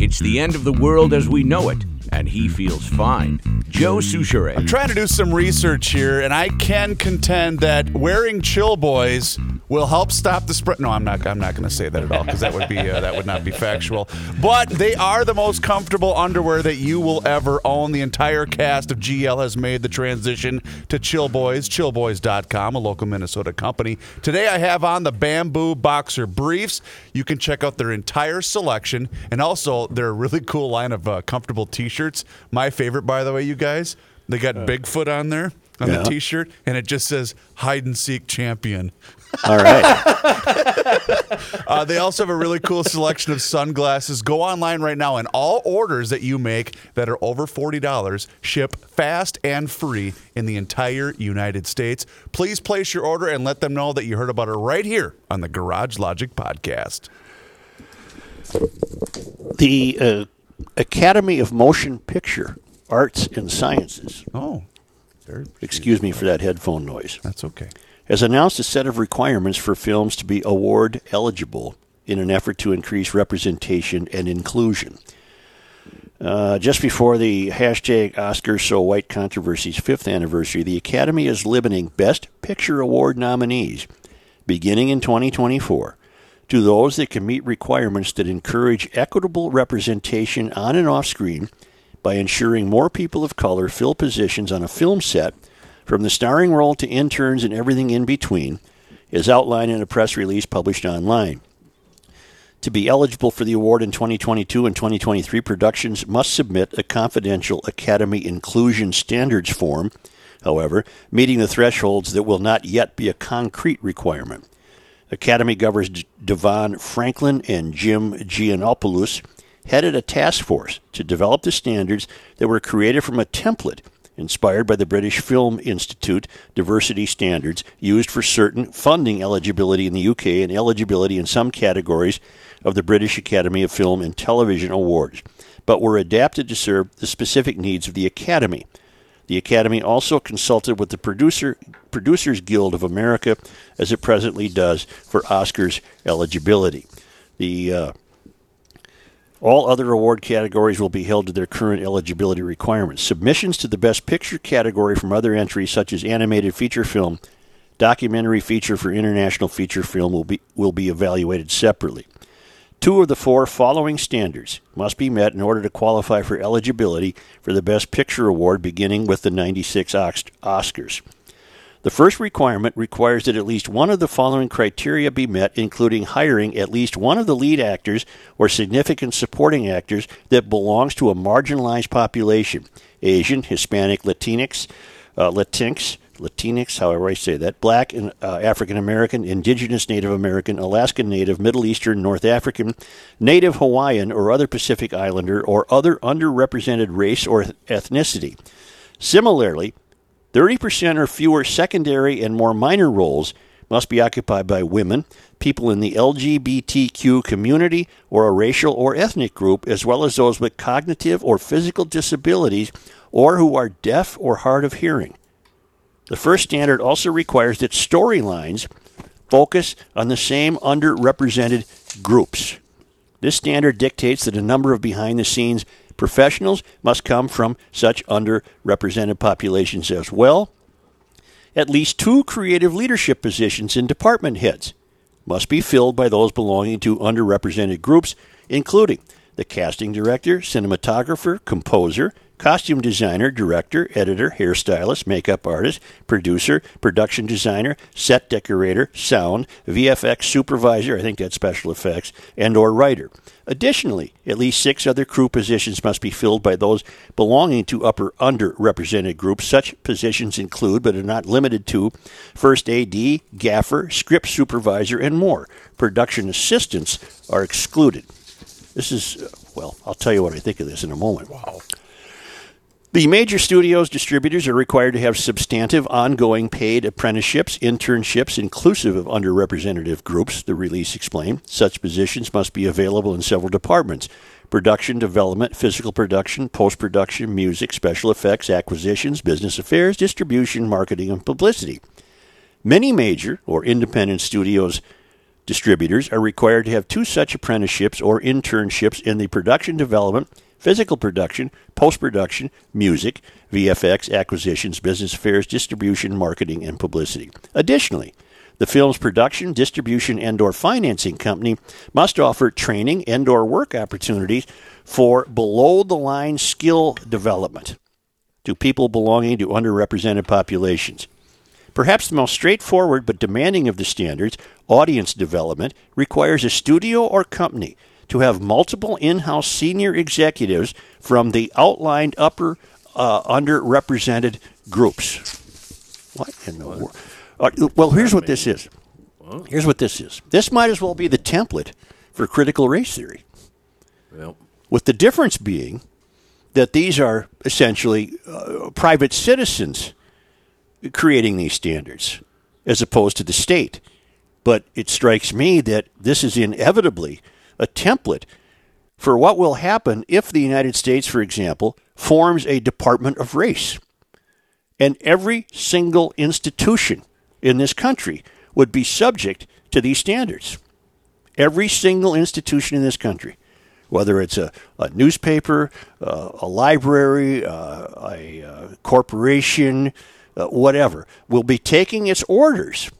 It's the end of the world as we know it, and he feels fine. Joe Soucheray. I'm trying to do some research here, and I can contend that wearing chill boys will help stop the spread. No, I'm not. I'm not going to say that at all because that would be uh, that would not be factual. But they are the most comfortable underwear that you will ever own. The entire cast of GL has made the transition to Chill Boys. Chillboys.com, a local Minnesota company. Today I have on the Bamboo Boxer briefs. You can check out their entire selection and also their really cool line of uh, comfortable T-shirts. My favorite, by the way, you guys. They got Bigfoot on there on Yeah. the T-shirt, and it just says "Hide and Seek Champion." All right. [LAUGHS] Uh, they also have a really cool selection of sunglasses. Go online right now, and all orders that you make that are over $40 ship fast and free in the entire United States. Please place your order and let them know that you heard about it right here on the Garage Logic podcast. the uh, Academy of Motion Picture Arts and Sciences, Oh, excuse me for that headphone noise, that's okay. has announced a set of requirements for films to be award eligible in an effort to increase representation and inclusion. Uh, just before the hashtag Oscars So White controversy's fifth anniversary, the Academy is limiting Best Picture Award nominees beginning in 2024 to those that can meet requirements that encourage equitable representation on and off screen by ensuring more people of color fill positions on a film set from the starring role to interns and everything in between, as outlined in a press release published online. To be eligible for the award in 2022 and 2023, productions must submit a confidential Academy Inclusion Standards form, however, meeting the thresholds that will not yet be a concrete requirement. Academy governors Devon Franklin and Jim Gianopulos headed a task force to develop the standards that were created from a template inspired by the British Film Institute diversity standards used for certain funding eligibility in the UK and eligibility in some categories of the British Academy of Film and Television Awards, but were adapted to serve the specific needs of the Academy. The Academy also consulted with the producer, Producers Guild of America, as it presently does for Oscars eligibility. The uh, all other award categories will be held to their current eligibility requirements. Submissions to the Best Picture category from other entries, such as animated feature film, documentary feature for international feature film, will be will be evaluated separately. Two of the four following standards must be met in order to qualify for eligibility for the Best Picture award, beginning with the 96 Oscars. The first requirement requires that at least one of the following criteria be met, including hiring at least one of the lead actors or significant supporting actors that belongs to a marginalized population Asian, Hispanic, Latinx, uh, Latinx, Latinx, however I say that, Black and uh, African American, Indigenous Native American, Alaskan Native, Middle Eastern, North African, Native Hawaiian, or other Pacific Islander, or other underrepresented race or ethnicity. Similarly, 30% or fewer secondary and more minor roles must be occupied by women, people in the LGBTQ community, or a racial or ethnic group, as well as those with cognitive or physical disabilities or who are deaf or hard of hearing. The first standard also requires that storylines focus on the same underrepresented groups. This standard dictates that a number of behind the scenes professionals must come from such underrepresented populations as well. At least two creative leadership positions in department heads must be filled by those belonging to underrepresented groups, including the casting director, cinematographer, composer, costume designer, director, editor, hairstylist, makeup artist, producer, production designer, set decorator, sound, VFX supervisor, I think that's special effects, and or writer. Additionally, at least six other crew positions must be filled by those belonging to upper underrepresented groups. Such positions include, but are not limited to, first AD, gaffer, script supervisor, and more. Production assistants are excluded. This is, uh, well, I'll tell you what I think of this in a moment. Wow. The major studios distributors are required to have substantive ongoing paid apprenticeships, internships, inclusive of underrepresented groups, the release explained. Such positions must be available in several departments production, development, physical production, post production, music, special effects, acquisitions, business affairs, distribution, marketing, and publicity. Many major or independent studios distributors are required to have two such apprenticeships or internships in the production development physical production, post production, music, VFX, acquisitions, business affairs, distribution, marketing, and publicity. Additionally, the film's production, distribution, and or financing company must offer training and or work opportunities for below the line skill development to people belonging to underrepresented populations. Perhaps the most straightforward but demanding of the standards, audience development, requires a studio or company to have multiple in house senior executives from the outlined upper uh, underrepresented groups. What in the world? Uh, well, here's what this is. Here's what this is. This might as well be the template for critical race theory. Well, With the difference being that these are essentially uh, private citizens creating these standards as opposed to the state. But it strikes me that this is inevitably a template for what will happen if the United States, for example, forms a Department of Race. And every single institution in this country would be subject to these standards. Every single institution in this country, whether it's a, a newspaper, uh, a library, uh, a, uh corporation, uh, whatever, will be taking its orders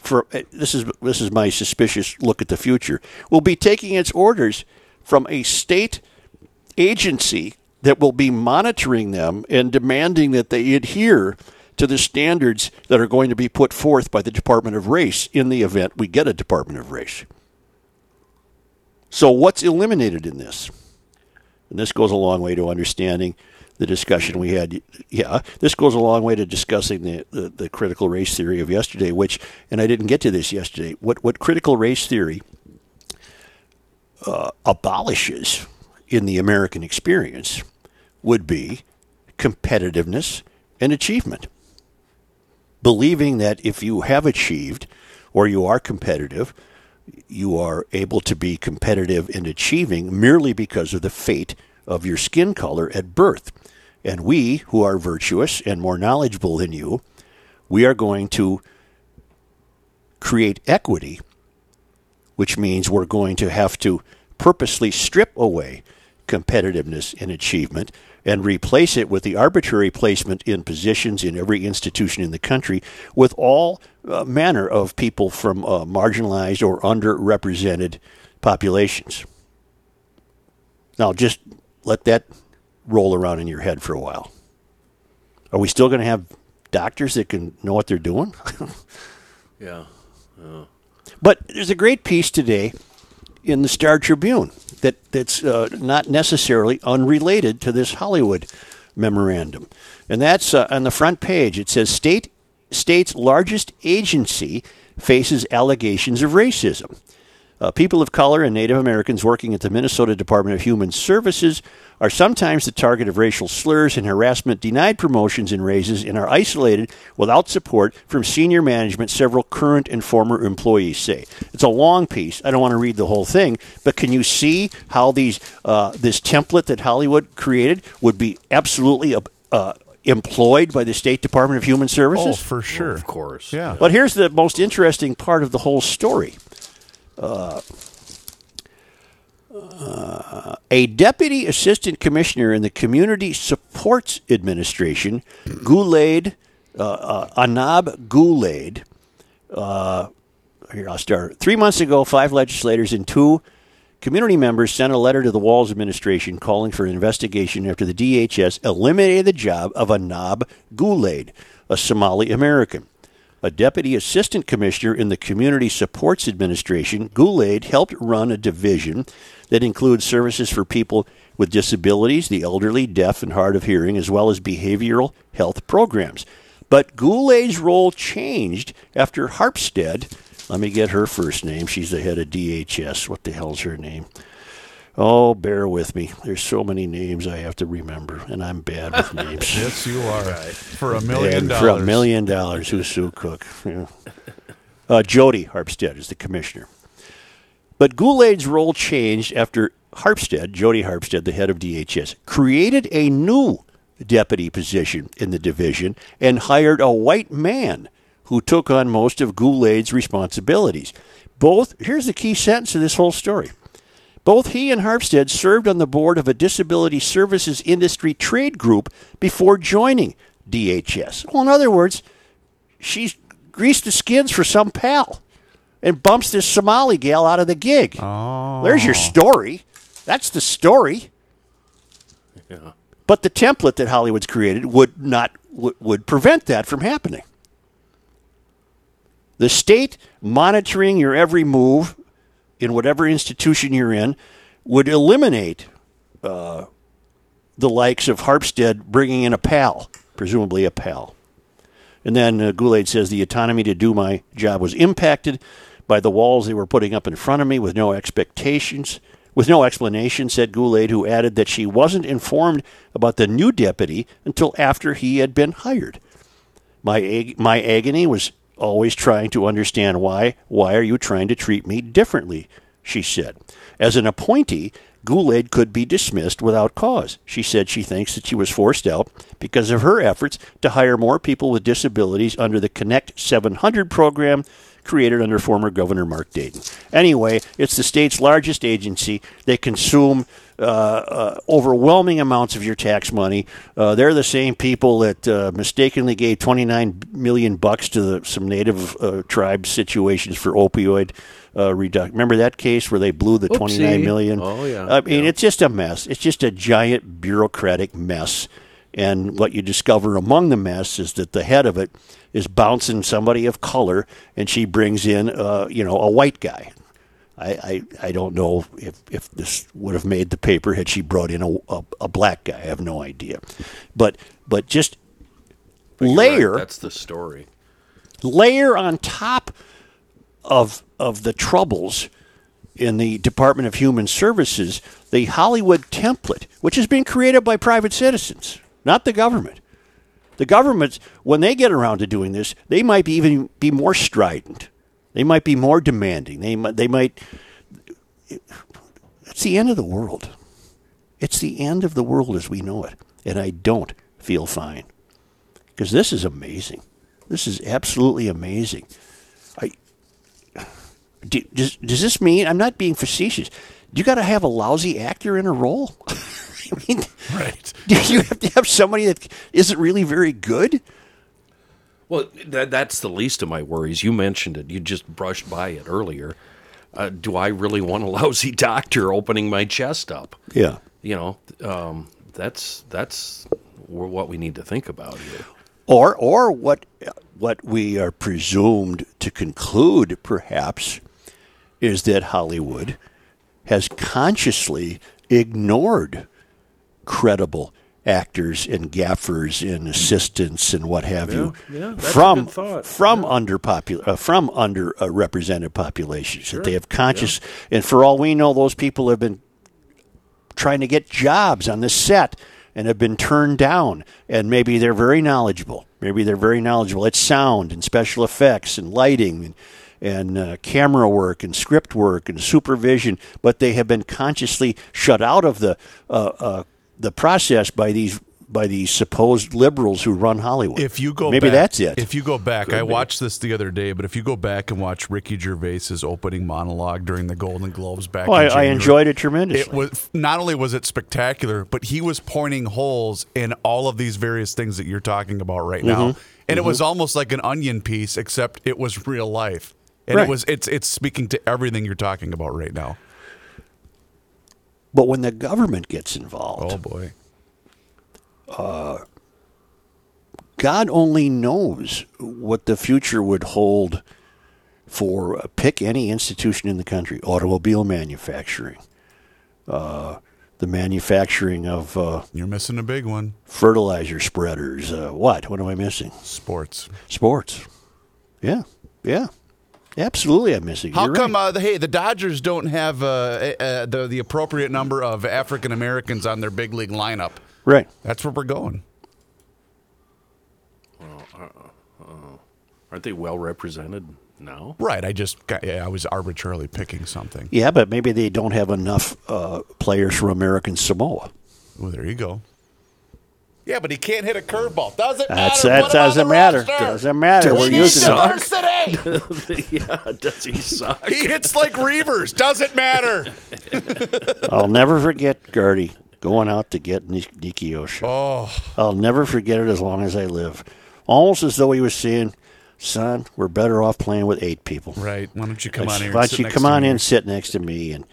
for this is this is my suspicious look at the future. Will be taking its orders from a state agency that will be monitoring them and demanding that they adhere to the standards that are going to be put forth by the Department of Race in the event we get a Department of Race. So, what's eliminated in this? And this goes a long way to understanding the discussion we had. Yeah, this goes a long way to discussing the, the, the critical race theory of yesterday, which, and I didn't get to this yesterday, what, what critical race theory uh, abolishes in the American experience would be competitiveness and achievement. Believing that if you have achieved or you are competitive, you are able to be competitive in achieving merely because of the fate of your skin color at birth. And we, who are virtuous and more knowledgeable than you, we are going to create equity, which means we're going to have to purposely strip away competitiveness and achievement and replace it with the arbitrary placement in positions in every institution in the country with all uh, manner of people from uh, marginalized or underrepresented populations. Now, just let that roll around in your head for a while. Are we still going to have doctors that can know what they're doing? [LAUGHS] Yeah. But there's a great piece today in the Star Tribune that that's uh, not necessarily unrelated to this Hollywood memorandum, and that's uh, on the front page. It says state state's largest agency faces allegations of racism. Uh, people of color and Native Americans working at the Minnesota Department of Human Services are sometimes the target of racial slurs and harassment, denied promotions and raises, and are isolated without support from senior management, several current and former employees say. It's a long piece. I don't want to read the whole thing, but can you see how these uh, this template that Hollywood created would be absolutely uh, uh, employed by the State Department of Human Services? Oh, for sure. Of course. Yeah. But here's the most interesting part of the whole story. Uh, a deputy assistant commissioner in the Community Supports Administration, Gulaid, uh, uh, Anab Gulaid, uh, here I'll start. Three months ago, five legislators and two community members sent a letter to the Walz administration calling for an investigation after the DHS eliminated the job of Anab Gulaid, a Somali American. A deputy assistant commissioner in the Community Supports Administration, Gulaid helped run a division that includes services for people with disabilities, the elderly, deaf, and hard of hearing, as well as behavioral health programs. But Gulaid's role changed after Harpstead. Let me get her first name. She's the head of DHS. What the hell's her name? Oh, bear with me. There's so many names I have to remember, and I'm bad with [LAUGHS] names. Yes, you are. For a million And dollars. For a million dollars, who's Sue Cook? Yeah. Uh, Jodi Harpstead is the commissioner. But Gulaid's role changed after Harpstead, Jodi Harpstead, the head of DHS, created a new deputy position in the division and hired a white man who took on most of Gulaid's responsibilities. Both, here's the key sentence of this whole story. Both he and Harpstead served on the board of a disability services industry trade group before joining DHS. Well, in other words, she's greased the skins for some pal and bumps this Somali gal out of the gig. Oh. There's your story. That's the story. Yeah. But the template that Hollywood's created would not would, would prevent that from happening. The state monitoring your every move in whatever institution you're in would eliminate uh, the likes of Harpstead bringing in a pal, presumably a pal. And then uh, Gulaid says the autonomy to do my job was impacted by the walls they were putting up in front of me with no expectations, with no explanation, said Gulaid, who added that she wasn't informed about the new deputy until after he had been hired. My, ag- my agony was always trying to understand why. Why are you trying to treat me differently? She said. As an appointee, Gulaid could be dismissed without cause. She said she thinks that she was forced out because of her efforts to hire more people with disabilities under the Connect 700 program created under former Governor Mark Dayton. Anyway, it's the state's largest agency. They consume overwhelming amounts of your tax money. Uh, they're the same people that uh, mistakenly gave 29 million bucks to the, some native uh, tribe situations for opioid uh, reduction. Remember that case where they blew the 29 Oopsie. million? Oh, yeah. I mean, Yeah. it's just a mess. It's just a giant bureaucratic mess. And what you discover among the mess is that the head of it is bouncing somebody of color, and she brings in, uh, you know, a white guy. I, I, I don't know if, if this would have made the paper had she brought in a, a, a black guy. I have no idea. But but just right, layer That's the story. layer on top of of the troubles in the Department of Human Services the Hollywood template, which has been created by private citizens, not the government. The governments, when they get around to doing this, they might be even be more strident. They might be more demanding. They might, they might. It's the end of the world. It's the end of the world as we know it, and I don't feel fine because this is amazing. This is absolutely amazing. I, do, does, does this mean I'm not being facetious? Do you got to have a lousy actor in a role. [LAUGHS] I mean, Right. [LAUGHS] do you have to have somebody that isn't really very good? Well, that, that's the least of my worries. You mentioned it. You just brushed by it earlier. Uh, do I really want a [LAUGHS] lousy doctor opening my chest up? Yeah. You know, um, that's that's what we need to think about here. Or, or what, what we are presumed to conclude, perhaps, is that Hollywood has consciously ignored credible actors and gaffers and assistants and what have you yeah, that's a from good thought. from underpopular uh, from underrepresented populations that they have conscious and for all we know those people have been trying to get jobs on the set and have been turned down. And maybe they're very knowledgeable. Maybe they're very knowledgeable at sound and special effects and lighting and, and uh, camera work and script work and supervision, but they have been consciously shut out of the uh, uh, the process by these by these supposed liberals who run Hollywood. If you go maybe back, that's it. If you go back, I watched this the other day, but if you go back and watch Ricky Gervais's opening monologue during the Golden Globes back, Well, in I, I enjoyed it tremendously. It was not only was it spectacular, but he was pointing holes in all of these various things that you're talking about right now, Mm-hmm. and it was almost like an onion piece, except it was real life, and Right. it was it's it's speaking to everything you're talking about right now. But when the government gets involved, Oh boy, God only knows what the future would hold for uh, pick any institution in the country automobile manufacturing, uh, the manufacturing of uh, you're missing a big one. fertilizer spreaders. Uh, what? What am I missing? Sports. Sports. Yeah, yeah. Absolutely, I'm missing. How You're come? right. Uh, the, hey, the Dodgers don't have uh, uh, the the appropriate number of African Americans on their big league lineup? right. That's where we're going. Aren't they well represented now? Right. I just got, yeah, I was arbitrarily picking something. Yeah, but maybe they don't have enough uh, players from American Samoa. Well, there you go. Yeah, but he can't hit a curveball. Doesn't That's, matter. that Put him on doesn't matter. roster. Doesn't matter. We We're need using it. diversity. [LAUGHS] yeah, does he suck? he hits like Reavers. Doesn't matter. [LAUGHS] I'll never forget Gardy going out to get Ni- Nikki Oh, I'll never forget it as long as I live. Almost as though he was saying, "Son, we're better off playing with eight people. right. Why don't you come Why on here? Why don't and sit you next come to on me? in, sit next to me, and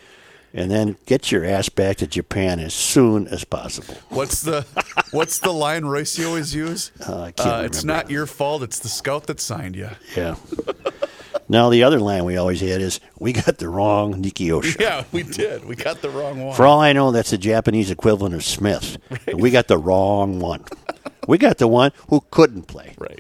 and then get your ass back to Japan as soon as possible." What's the What's the line Royce you always use? Uh, I can't Uh, it's not your fault. It's the scout that signed you. Yeah. now the other line we always had is, "We got the wrong Nikki Osha." Yeah, we did. We got the wrong one. For all I know, that's the Japanese equivalent of Smith. And We got the wrong one. We got the one who couldn't play. right.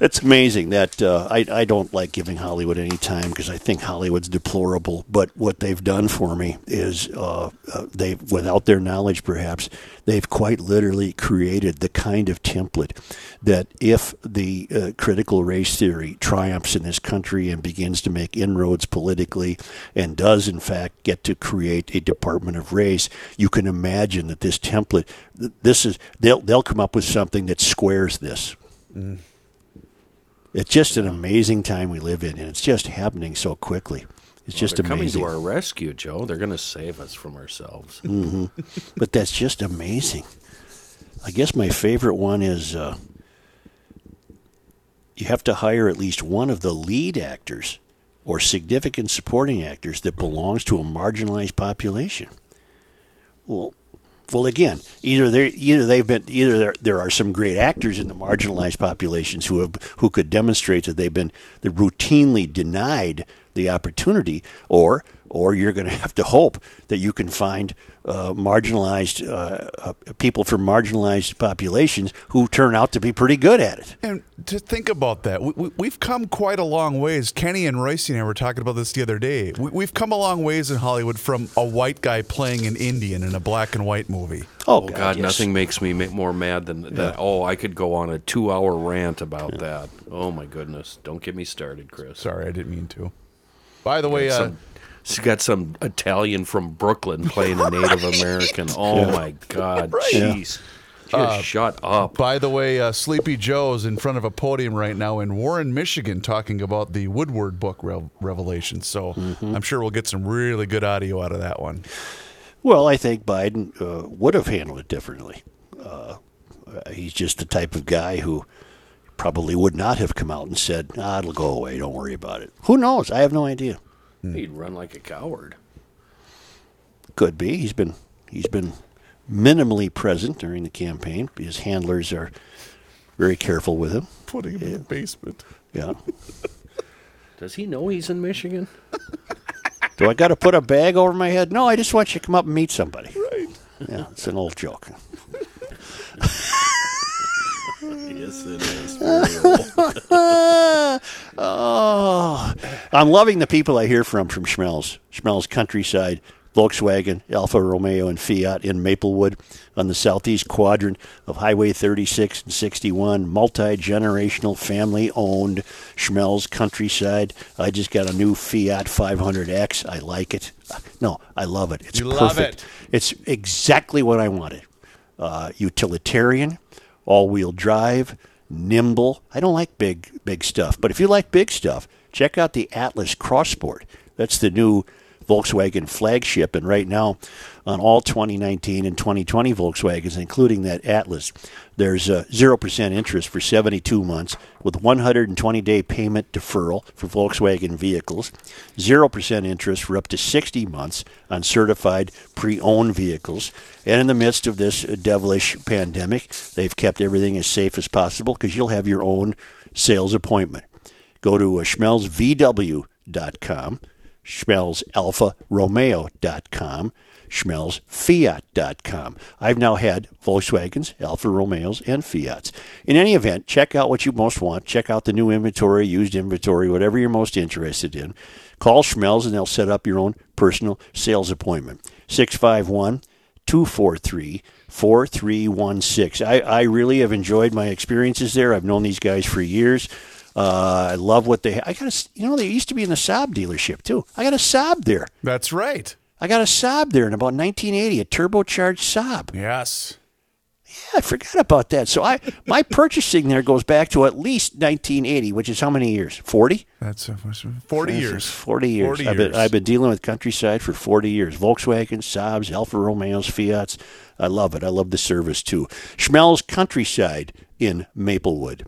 It's amazing that uh, I, I don't like giving Hollywood any time because I think Hollywood's deplorable. But what they've done for me is uh, uh, they've, without their knowledge perhaps, they've quite literally created the kind of template that if the uh, critical race theory triumphs in this country and begins to make inroads politically and does in fact get to create a department of race, you can imagine that this template, this is they'll they'll come up with something that squares this. It's just an amazing time we live in, and it's just happening so quickly. It's just They're coming to our rescue, Joe. They're going to save us from ourselves. but that's just amazing. I guess my favorite one is uh, you have to hire at least one of the lead actors or significant supporting actors that belongs to a marginalized population. Well, Well, again, either they either they've been either there, there are some great actors in the marginalized populations who have who could demonstrate that they've been they're routinely denied the opportunity, or or you're going to have to hope that you can find uh, marginalized uh, uh, people from marginalized populations who turn out to be pretty good at it. And to think about that, we, we, we've come quite a long ways. Kenny and Royce and I were talking about this the other day. We, we've come a long ways in Hollywood from a white guy playing an Indian in a black and white movie. Oh, Oh God, yes. nothing makes me more mad than that. Oh, I could go on a two-hour rant about that. Oh my goodness, don't get me started, Chris. Sorry, I didn't mean to. By the way, uh, Some, she's got some Italian from Brooklyn playing a Native American. [LAUGHS] Oh my God, jeez, just shut up. by the way, uh, Sleepy Joe's in front of a podium right now in Warren, Michigan, talking about the Woodward book rev- revelation. So I'm sure we'll get some really good audio out of that one. Well, I think Biden uh, would have handled it differently. Uh, uh, he's just the type of guy who probably would not have come out and said, ah, it'll go away, don't worry about it. Who knows? I have no idea. Hmm. He'd run like a coward. Could be. He's been he's been minimally present during the campaign. His handlers are very careful with him. Putting him in the basement. Yeah. [LAUGHS] Does he know he's in Michigan? [LAUGHS] Do I got to put a bag over my head? No, I just want you to come up and meet somebody. Right. Yeah, it's an old joke. [LAUGHS] yes, it is. [LAUGHS] oh, I'm loving the people I hear from from Schmelz. Schmelz Countryside, Volkswagen, Alfa Romeo, and Fiat in Maplewood on the southeast quadrant of Highway 36 and 61. Multi generational, family owned Schmelz Countryside. I just got a new Fiat 500X. I like it. No, I love it. It's You love perfect. it. It's exactly what I wanted. Uh, utilitarian, all-wheel drive, nimble. I don't like big big stuff, but if you like big stuff, check out the Atlas Cross Sport. That's the new Volkswagen flagship, and right now on all 2019 and 2020 Volkswagens, including that Atlas, there's a zero percent interest for 72 months with 120 day payment deferral for Volkswagen vehicles, zero percent interest for up to 60 months on certified pre-owned vehicles. And in the midst of this devilish pandemic, they've kept everything as safe as possible because you'll have your own sales appointment. Go to uh, schmelzvw.com, schmelzalfaromeo.com, schmelzfiat.com. I've now had Volkswagens, Alfa Romeos, and Fiats. In any event, check out what you most want. Check out the new inventory, used inventory, whatever you're most interested in. Call Schmelz and they'll set up your own personal sales appointment. 651 243 4316. I, really have enjoyed my experiences there. I've known these guys for years. Uh, I love what they. I got a, you know, they used to be in the Saab dealership too. I got a Saab there. That's right. I got a Saab there in about 1980, a turbocharged Saab. Yes. Yeah, I forgot about that. So I, my purchasing there goes back to at least 1980, which is how many years? 40. That's uh, 40 years. 40 years. 40 I've, been, years. I've been dealing with countryside for 40 years. Volkswagen, Saabs, Alfa Romeos, Fiats. I love it. I love the service too. Schmelz Countryside in Maplewood.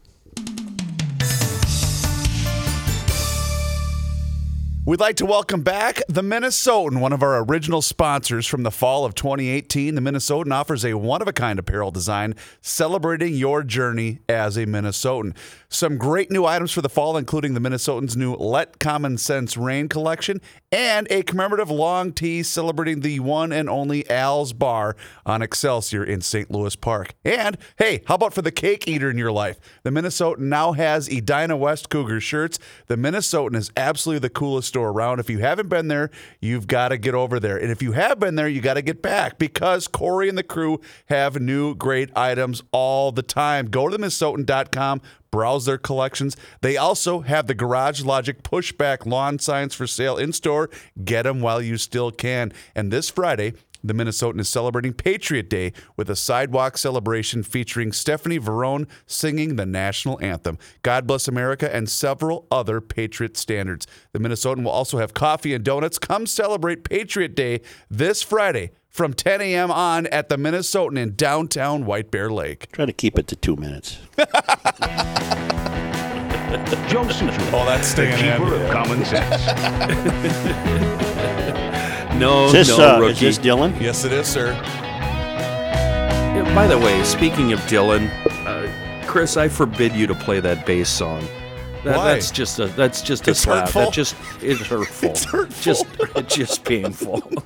We'd like to welcome back the Minnesotan, one of our original sponsors from the fall of 2018. The Minnesotan offers a one of a kind apparel design celebrating your journey as a Minnesotan. Some great new items for the fall, including the Minnesotan's new Let Common Sense Rain collection and a commemorative long tee celebrating the one and only Al's Bar on Excelsior in St. Louis Park. And hey, how about for the cake eater in your life? The Minnesotan now has Edina West Cougar shirts. The Minnesotan is absolutely the coolest store around. If you haven't been there, you've got to get over there. And if you have been there, you got to get back because Corey and the crew have new great items all the time. Go to theminnesotan.com browse their collections. They also have the Garage Logic pushback lawn signs for sale in store. Get them while you still can. And this Friday, the Minnesotan is celebrating Patriot Day with a sidewalk celebration featuring Stephanie Verone singing the national anthem, God Bless America, and several other Patriot standards. The Minnesotan will also have coffee and donuts. Come celebrate Patriot Day this Friday from 10 a.m. on at the Minnesotan in downtown White Bear Lake. Try to keep it to two minutes. [LAUGHS] Joe Soucheray. Oh, that's the staying in. of common sense. [LAUGHS] No, Is this, no, uh, rookie. is this Dylan? Yes, it is, sir. By the way, speaking of Dylan, uh, Chris, I forbid you to play that bass song. That? That's just a that's just a It's slap. hurtful? That just it's hurtful. It's hurtful. [LAUGHS] Just [LAUGHS] it's just painful. [LAUGHS]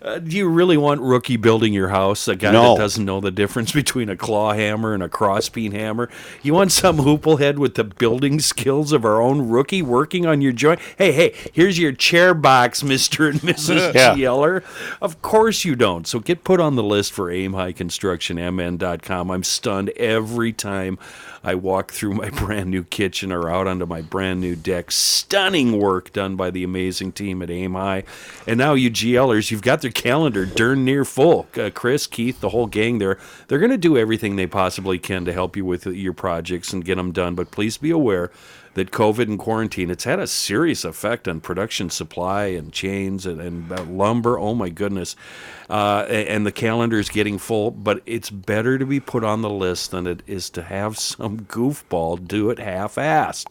Uh, do you really want rookie building your house? A guy No. that doesn't know the difference between a claw hammer and a cross-peen hammer. You want some hooplehead with the building skills of our own rookie working on your joint? Hey, hey, here's your chair box, Mister and Mrs. Yeah. Yeller. Of course you don't. So get put on the list for Aim High Construction, MN.com. I'm stunned every time I walk through my [LAUGHS] brand new kitchen or out onto my brand new deck. Stunning work done by the amazing team at Aim High. And now you GLers, you've got their calendar darn near full. Uh, Chris, Keith, the whole gang there, they're going to do everything they possibly can to help you with your projects and get them done. But please be aware that COVID and quarantine, it's had a serious effect on production supply and chains and, and uh, lumber. Oh my goodness. Uh, and the calendar is getting full, but it's better to be put on the list than it is to have [LAUGHS] some goofball do it half assed.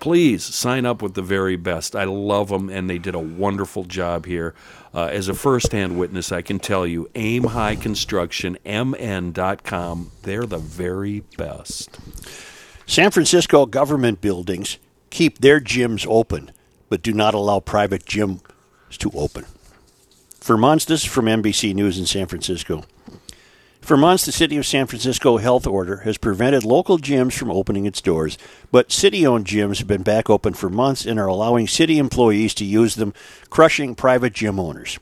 Please sign up with the very best. I love them, and they did a wonderful job here. Uh, as a first-hand witness, I can tell you, Aim High Construction, they're the very best. San Francisco government buildings keep their gyms open, but do not allow private gyms to open. For months, this is from NBC News in San Francisco. For months, the City of San Francisco health order has prevented local gyms from opening its doors, but city owned gyms have been back open for months and are allowing city employees to use them, crushing private gym owners.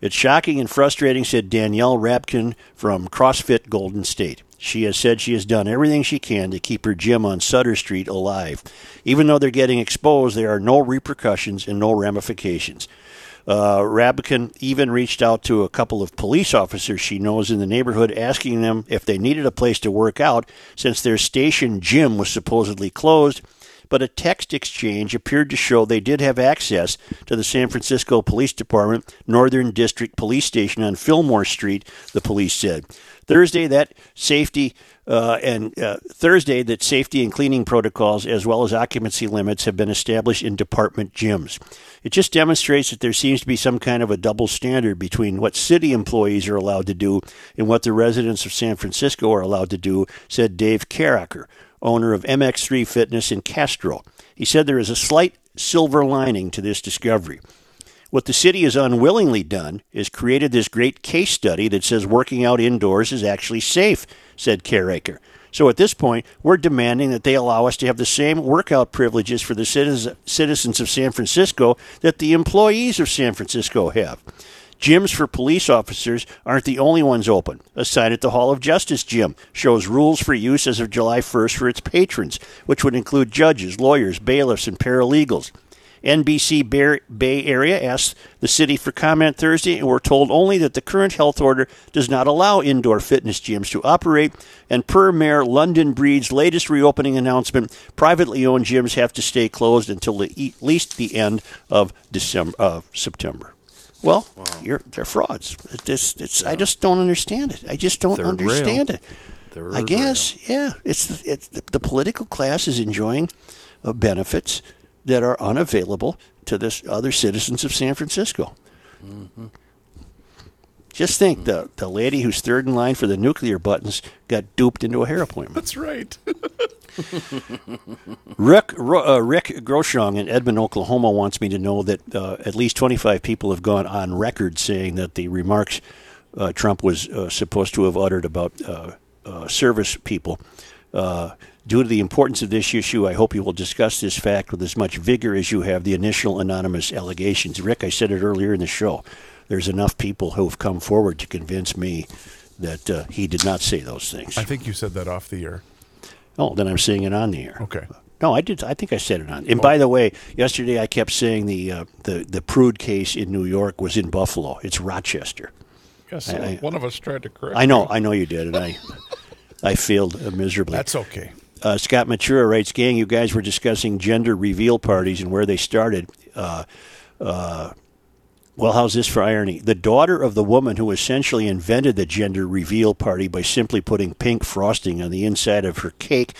It's shocking and frustrating, said Danielle Rapkin from CrossFit Golden State. She has said she has done everything she can to keep her gym on Sutter Street alive. Even though they're getting exposed, there are no repercussions and no ramifications. Uh, Rabkin even reached out to a couple of police officers she knows in the neighborhood, asking them if they needed a place to work out since their station gym was supposedly closed. But a text exchange appeared to show they did have access to the San Francisco Police Department Northern District Police Station on Fillmore Street, the police said. Thursday, that safety uh, and uh, Thursday, that safety and cleaning protocols as well as occupancy limits have been established in department gyms. It just demonstrates that there seems to be some kind of a double standard between what city employees are allowed to do and what the residents of San Francisco are allowed to do, said Dave Caracker, owner of MX3 Fitness in Castro. He said there is a slight silver lining to this discovery. What the city has unwillingly done is created this great case study that says working out indoors is actually safe, said Caraker. So at this point, we're demanding that they allow us to have the same workout privileges for the citizens of San Francisco that the employees of San Francisco have. Gyms for police officers aren't the only ones open. A sign at the Hall of Justice gym shows rules for use as of July 1st for its patrons, which would include judges, lawyers, bailiffs, and paralegals. NBC Bay Area asked the city for comment Thursday and were told only that the current health order does not allow indoor fitness gyms to operate. And per Mayor London Breed's latest reopening announcement, privately owned gyms have to stay closed until the, at least the end of December, September. Well, you're, they're frauds. It just, it's, I just don't understand it. I just don't Third understand rail. it. Third I guess, yeah. It's it's the, the political class is enjoying uh, benefits that are unavailable to this other citizens of San Francisco. Just think the the lady who's third in line for the nuclear buttons got duped into a hair appointment. That's right. [LAUGHS] Rick uh, Rick Groshong in Edmond, Oklahoma, wants me to know that uh, at least 25 people have gone on record saying that the remarks uh, Trump was uh, supposed to have uttered about uh, uh, service people. Due to the importance of this issue, I hope you will discuss this fact with as much vigor as you have the initial anonymous allegations. Rick, I said it earlier in the show. There's enough people who have come forward to convince me that uh, he did not say those things. I think you said that off the air. Oh, then I'm saying it on the air. Okay. No, I did. I think I said it on. And by the way, yesterday I kept saying the uh, the the Prude case in New York was in Buffalo. It's Rochester. Yes, I- I- one of us tried to correct. I know. I know you did, and I I failed miserably. That's okay. Uh, Scott Matura writes, "Gang, you guys were discussing gender reveal parties and where they started. Uh, uh, well, how's this for irony? The daughter of the woman who essentially invented the gender reveal party by simply putting pink frosting on the inside of her cake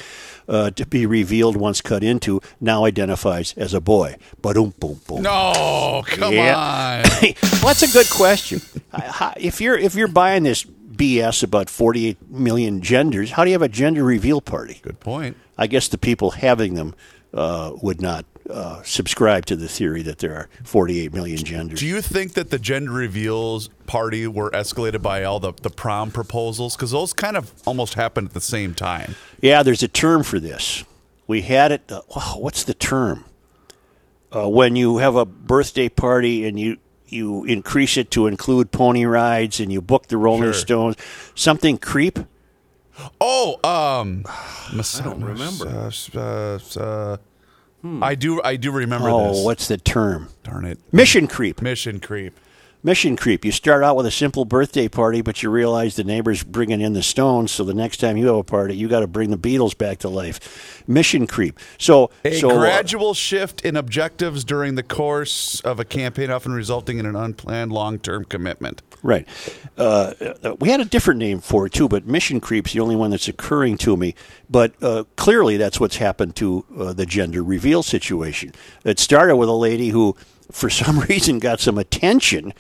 uh, to be revealed once cut into now identifies as a boy. But Boom, boom, boom. No, come Yeah. on. [LAUGHS] well, that's a good question. [LAUGHS] If you're if you're buying this BS about 48 million genders, how do you have a gender reveal party? Good point. I guess the people having them uh, would not uh, subscribe to the theory that there are 48 million genders. Do you think that the gender reveals party were escalated by all the, the prom proposals? Because those kind of almost happened at the same time. Yeah, there's a term for this. We had it. Uh, wow, what's the term? Uh, when you have a birthday party and you you increase it to include pony rides and you book the Rolling Sure. Stones, something creep. Oh, um, [SIGHS] I don't remember. Uh, uh, uh, I do. I do remember Oh, this. what's the term? Darn it! Mission creep. Mission creep. Mission creep. You start out with a simple birthday party, but you realize the neighbor's bringing in the Stones, so the next time you have a party, you got to bring the Beatles back to life. Mission creep. So, A so uh, gradual shift in objectives during the course of a campaign, often resulting in an unplanned long-term commitment. Right. Uh, uh, we had a different name for it too, but mission creep's the only one that's occurring to me. But uh, clearly, that's what's happened to uh, the gender reveal situation. It started with a lady who, for some [LAUGHS] reason, got some attention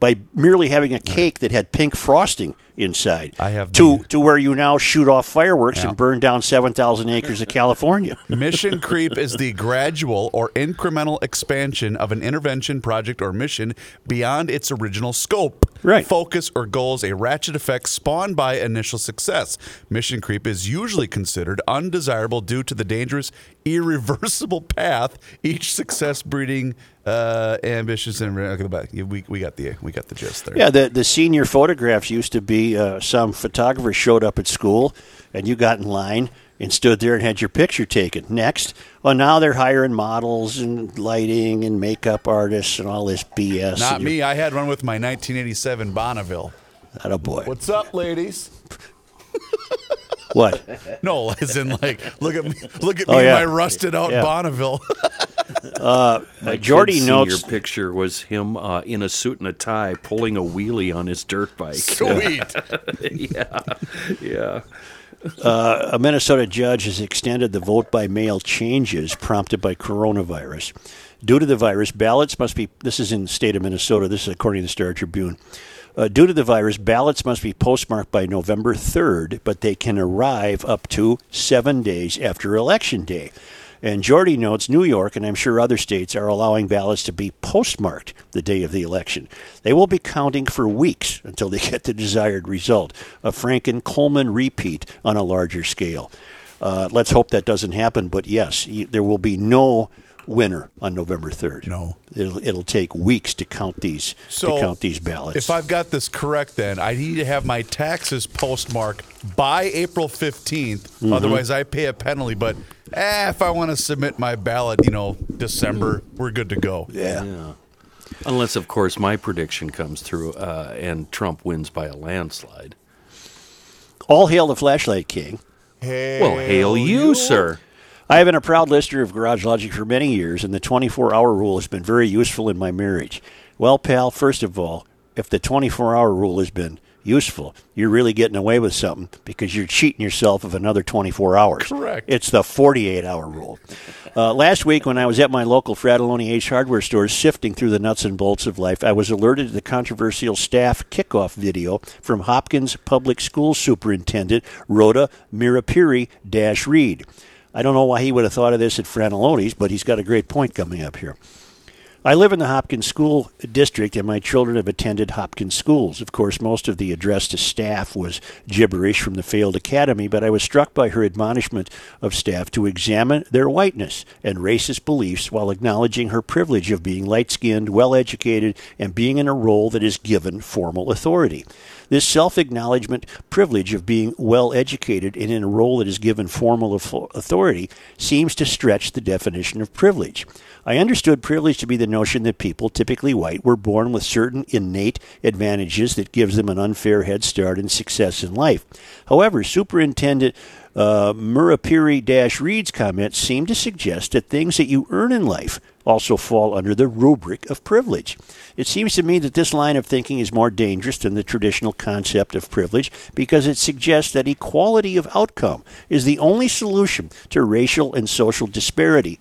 by merely having a cake that had pink frosting inside. I have to to where you now shoot off fireworks Yeah. and burn down seven thousand acres of California. [LAUGHS] Mission creep is the gradual or incremental expansion of an intervention, project, or mission beyond its original scope, Right. focus, or goals, a ratchet effect spawned by initial success. Mission creep is usually considered undesirable due to the dangerous, irreversible path each success breeding uh, ambitious and okay, the back. We, we got the we got the gist there. Yeah, the the senior photographs used to be uh, some photographer showed up at school, and you got in line and stood there and had your picture taken. Next, well, now they're hiring models and lighting and makeup artists and all this BS. Not me. I had one with my 1987 Bonneville. You're, a boy. What's up, ladies? [LAUGHS] What? [LAUGHS] No, as in like, look at me, look at me, Oh, yeah. my rusted out Yeah. Bonneville. [LAUGHS] Uh, My Jordy notes. senior picture was him uh, in a suit and a tie pulling a wheelie on his dirt bike. [LAUGHS] Sweet. yeah, yeah. Uh, a Minnesota judge has extended the vote by mail changes prompted by coronavirus. Due to the virus, ballots must be. This is in the state of Minnesota. This is according to the Star Tribune. Uh, due to the virus, ballots must be postmarked by November 3rd, but they can arrive up to seven days after Election Day. And Jordy notes New York, and I'm sure other states, are allowing ballots to be postmarked the day of the election. They will be counting for weeks until they [LAUGHS] get the desired result a Franken Coleman repeat on a larger scale. Uh, let's hope that doesn't happen, but yes, there will be no winner on November 3rd. No. It'll, it'll take weeks to count these So to count these ballots. If I've got this correct, then I need to have my taxes postmarked by April 15th. Mm-hmm. Otherwise, I pay a penalty. But eh, if I want to submit my ballot, you know, December, we're good to go. yeah. Unless, of course, my prediction comes through uh, and Trump wins by a landslide. All hail the flashlight king. Well, hail you, sir. I have been a proud listener of Garage Logic for many years, and the 24 hour rule has been very useful in my marriage. Well, pal, first of all, if the 24 hour rule has been useful, you're really getting away with something because you're cheating yourself of another 24 hours. Correct. It's the 48 hour rule. Uh, last week, when I was at my local Frattallone Ace hardware store sifting through the nuts and bolts of life, I was alerted to the controversial staff kickoff video from Hopkins Public School Superintendent Rhoda Mhiripiri Dash Reed. I don't know why he would have thought of this at Frattallone's, but he's got a great point coming up here. I live in the Hopkins School District, and my children have attended Hopkins schools. Of course, most of the address to staff was gibberish from the failed academy, but I was struck by her admonishment of staff to examine their whiteness and racist beliefs while acknowledging her privilege of being light skinned, well educated, and being in a role that is given formal authority. This self acknowledgement privilege of being well educated and in a role that is given formal authority seems to stretch the definition of privilege. I understood privilege to be the notion that people, typically white, were born with certain innate advantages that gives them an unfair head start and success in life. However, Superintendent uh, Mhiripiri Reed's comments seem to suggest that things that you earn in life also fall under the rubric of privilege. It seems to me that this line of thinking is more dangerous than the traditional concept of privilege because it suggests that equality of outcome is the only solution to racial and social disparity.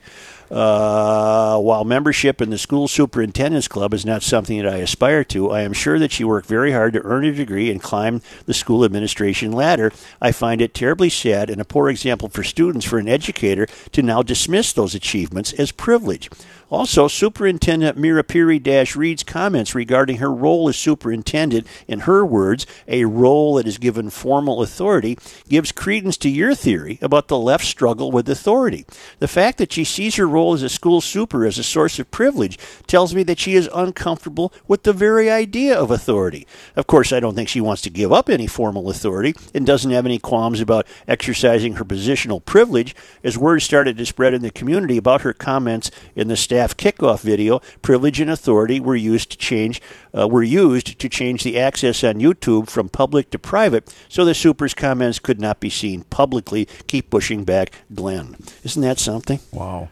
Uh, while membership in the school superintendent's club is not something that I aspire to, I am sure that she worked very hard to earn a degree and climb the school administration ladder. I find it terribly sad and a poor example for students for an educator to now dismiss those achievements as privilege. Also, Superintendent Mhiripiri Reed's comments regarding her role as superintendent, in her words, a role that is given formal authority, gives credence to your theory about the left's struggle with authority. The fact that she sees her role as a school super as a source of privilege tells me that she is uncomfortable with the very idea of authority. Of course, I don't think she wants to give up any formal authority and doesn't have any qualms about exercising her positional privilege as word started to spread in the community about her comments in the staff kickoff video, privilege and authority were used to change uh, were used to change the access on YouTube from public to private, so the super's comments could not be seen publicly. Keep pushing back, Glenn. Isn't that something? Wow.